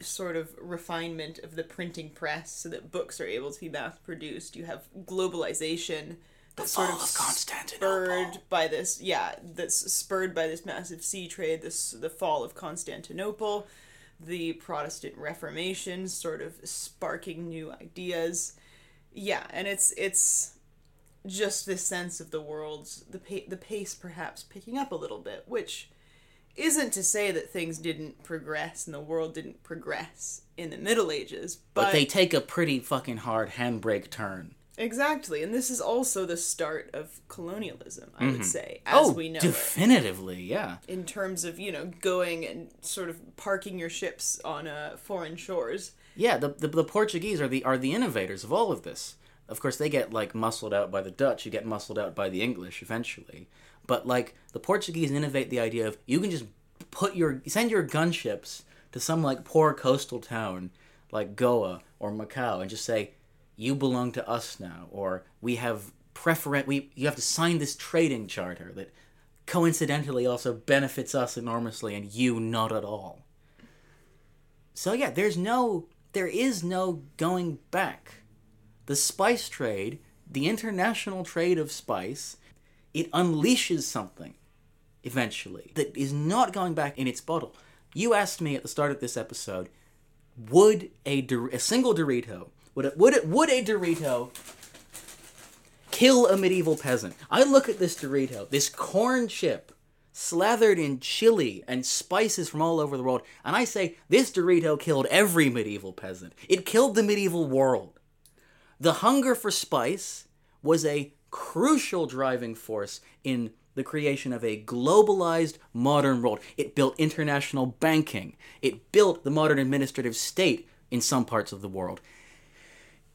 Speaker 2: sort of refinement of the printing press so that books are able to be mass produced. You have globalization that's sort
Speaker 1: fall
Speaker 2: of
Speaker 1: of Constantinople.
Speaker 2: spurred by this yeah, that's spurred by this massive sea trade, this the fall of Constantinople, the Protestant Reformation sort of sparking new ideas. Yeah, and it's it's just this sense of the world's the pa- the pace perhaps picking up a little bit, which isn't to say that things didn't progress and the world didn't progress in the Middle Ages, but,
Speaker 1: But they take a pretty fucking hard handbrake turn.
Speaker 2: Exactly, and this is also the start of colonialism, I would say, as
Speaker 1: oh,
Speaker 2: we know it.
Speaker 1: definitively, yeah.
Speaker 2: In terms of you know going and sort of parking your ships on uh, foreign shores.
Speaker 1: Yeah, the, the the Portuguese are the are the innovators of all of this. Of course, they get like muscled out by the Dutch. You get muscled out by the English eventually. But like the Portuguese innovate the idea of you can just put your send your gunships to some like poor coastal town like Goa or Macau and just say you belong to us now or we have preferent we you have to sign this trading charter that coincidentally also benefits us enormously and you not at all. So yeah, there's no there is no going back. The spice trade, the international trade of spice, it unleashes something eventually that is not going back in its bottle. You asked me at the start of this episode, would a, a single Dorito would it, would it, would a Dorito kill a medieval peasant? I look at this Dorito, this corn chip slathered in chili and spices from all over the world, and I say this Dorito killed every medieval peasant. It killed the medieval world. The hunger for spice was a crucial driving force in the creation of a globalized modern world. It built international banking. It built the modern administrative state in some parts of the world.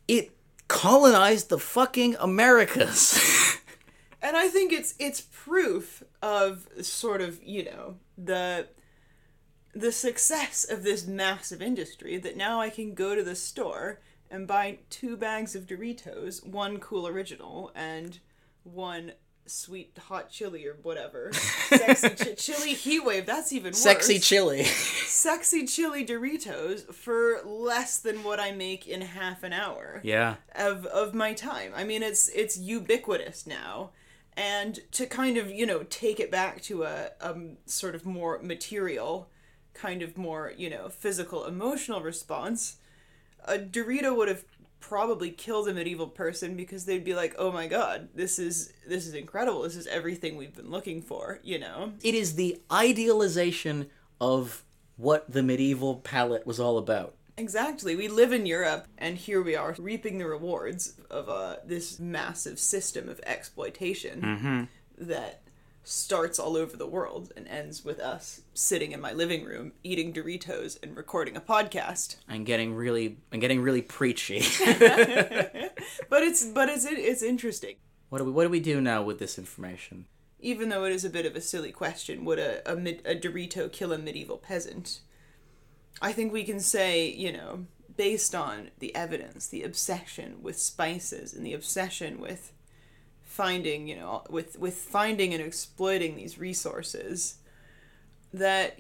Speaker 1: It colonized the fucking Americas.
Speaker 2: and I think it's it's proof of sort of you know the the success of this massive industry that now I can go to the store and buy two bags of Doritos, one cool original and one sweet hot chili or whatever, sexy ch- chili heat wave. That's even worse.
Speaker 1: Sexy chili.
Speaker 2: sexy chili Doritos for less than what I make in half an hour
Speaker 1: yeah.
Speaker 2: of of my time. I mean, it's it's ubiquitous now, And to kind of, you know, take it back to a um, sort of more material, kind of more, you know, physical, emotional response, a Dorito would have probably killed the medieval person because they'd be like, "Oh my god, this is this is incredible. This is everything we've been looking for," you know.
Speaker 1: It is the idealization of what the medieval palate was all about.
Speaker 2: Exactly. We live in Europe, and here we are reaping the rewards of uh, this massive system of exploitation that starts all over the world and ends with us sitting in my living room eating Doritos and recording a podcast.
Speaker 1: And getting really and getting really preachy.
Speaker 2: But it's but it's it's interesting.
Speaker 1: what do we what do we do now with this information?
Speaker 2: Even though it is a bit of a silly question, would a a, mid, a Dorito kill a medieval peasant? I think we can say, you know, based on the evidence, the obsession with spices and the obsession with finding, you know, with with finding and exploiting these resources that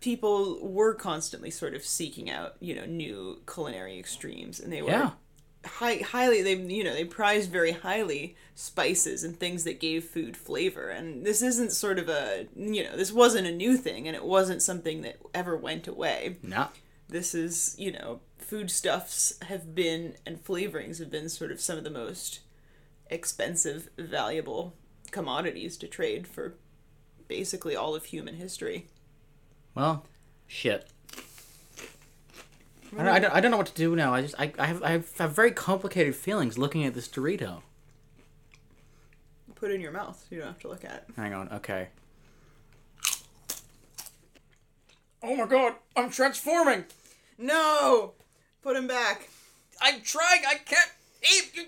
Speaker 2: people were constantly sort of seeking out, you know, new culinary extremes and they were
Speaker 1: Yeah.
Speaker 2: high, highly they you know they prized very highly spices and things that gave food flavor and this isn't sort of a you know this wasn't a new thing and it wasn't something that ever went away
Speaker 1: No.
Speaker 2: this is you know foodstuffs have been and flavorings have been sort of some of the most expensive valuable commodities to trade for basically all of human history
Speaker 1: Well, shit. I don't, I don't, I don't know what to do now. I just I, I have I have, have very complicated feelings looking at this Dorito.
Speaker 2: put it in your mouth you don't have to look at it.
Speaker 1: Hang on, okay. Oh my god, I'm transforming.
Speaker 2: no put him back
Speaker 1: I'm trying. I can't eat.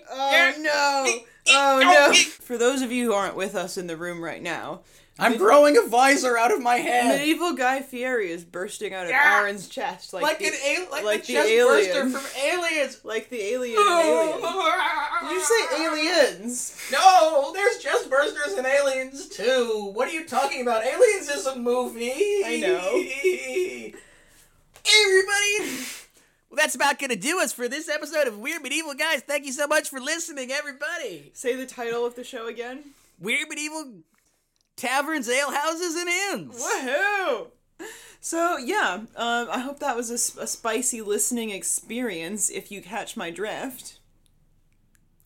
Speaker 2: Oh no! Oh no! For those of you who aren't with us in the room right now,
Speaker 1: I'm growing a visor out of my head.
Speaker 2: medieval Guy Fieri is bursting out of
Speaker 1: Yeah.
Speaker 2: Aran's chest like,
Speaker 1: Like
Speaker 2: the,
Speaker 1: an al- like,
Speaker 2: like
Speaker 1: the,
Speaker 2: the
Speaker 1: chest
Speaker 2: alien.
Speaker 1: burster from Aliens.
Speaker 2: like the alien in Alien. Did you say aliens?
Speaker 1: No, there's chest bursters in Aliens too. What are you talking about? Aliens is a movie.
Speaker 2: I know.
Speaker 1: Hey, everybody. Well, that's about gonna do us for this episode of Weird Medieval Guys. Thank you so much for listening, everybody.
Speaker 2: Say the title of the show again.
Speaker 1: Weird Medieval Taverns, Ale Houses, and Inns.
Speaker 2: Woohoo! So yeah, um, I hope that was a spicy listening experience. If you catch my drift.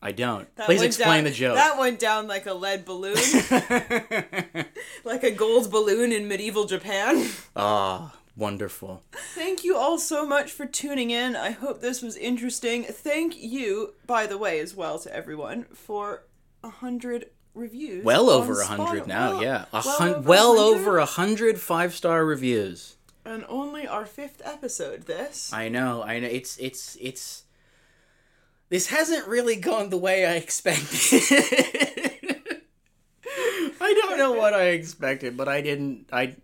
Speaker 1: I don't.
Speaker 2: That
Speaker 1: Please explain
Speaker 2: down-
Speaker 1: the joke.
Speaker 2: That went down like a lead balloon, like a gold balloon in medieval Japan.
Speaker 1: Ah, wonderful.
Speaker 2: Thank you all so much for tuning in. I hope this was interesting. Thank you, by the way, as well to everyone for a hundred reviews.
Speaker 1: Well over a hundred now, yeah. A
Speaker 2: well
Speaker 1: hun-
Speaker 2: over
Speaker 1: well over a hundred five star reviews.
Speaker 2: And only our fifth episode. This.
Speaker 1: I know, I know. It's it's it's. This hasn't really gone the way I expected. I don't know what I expected, but I didn't. I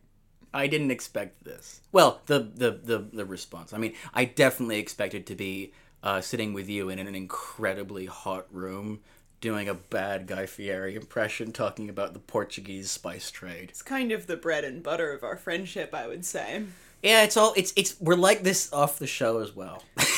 Speaker 1: I didn't expect this. Well, the the the, the response. I mean, I definitely expected to be uh, sitting with you in an incredibly hot room. Doing a bad Guy Fieri impression, talking about the Portuguese spice trade.
Speaker 2: It's kind of the bread and butter of our friendship, I would say.
Speaker 1: Yeah, it's all it's it's we're like this off the show as well.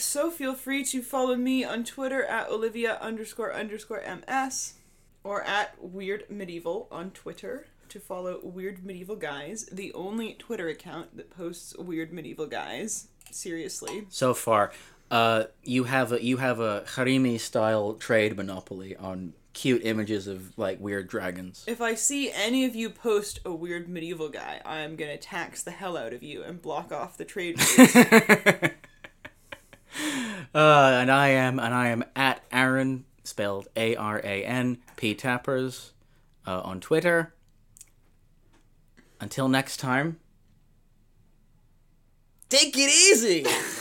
Speaker 2: So feel free to follow me on Twitter at Olivia underscore underscore MS or at Weird Medieval on Twitter to follow Weird Medieval Guys, the only Twitter account that posts Weird Medieval Guys. Seriously.
Speaker 1: so far. Uh, you have a you have a harimi style trade monopoly on cute images of like weird dragons.
Speaker 2: If I see any of you post a weird medieval guy, I am gonna tax the hell out of you and block off the trade.
Speaker 1: Uh, and I am and I am at Aran spelled A R A N P Tappers uh, on Twitter. Until next time. Take it easy.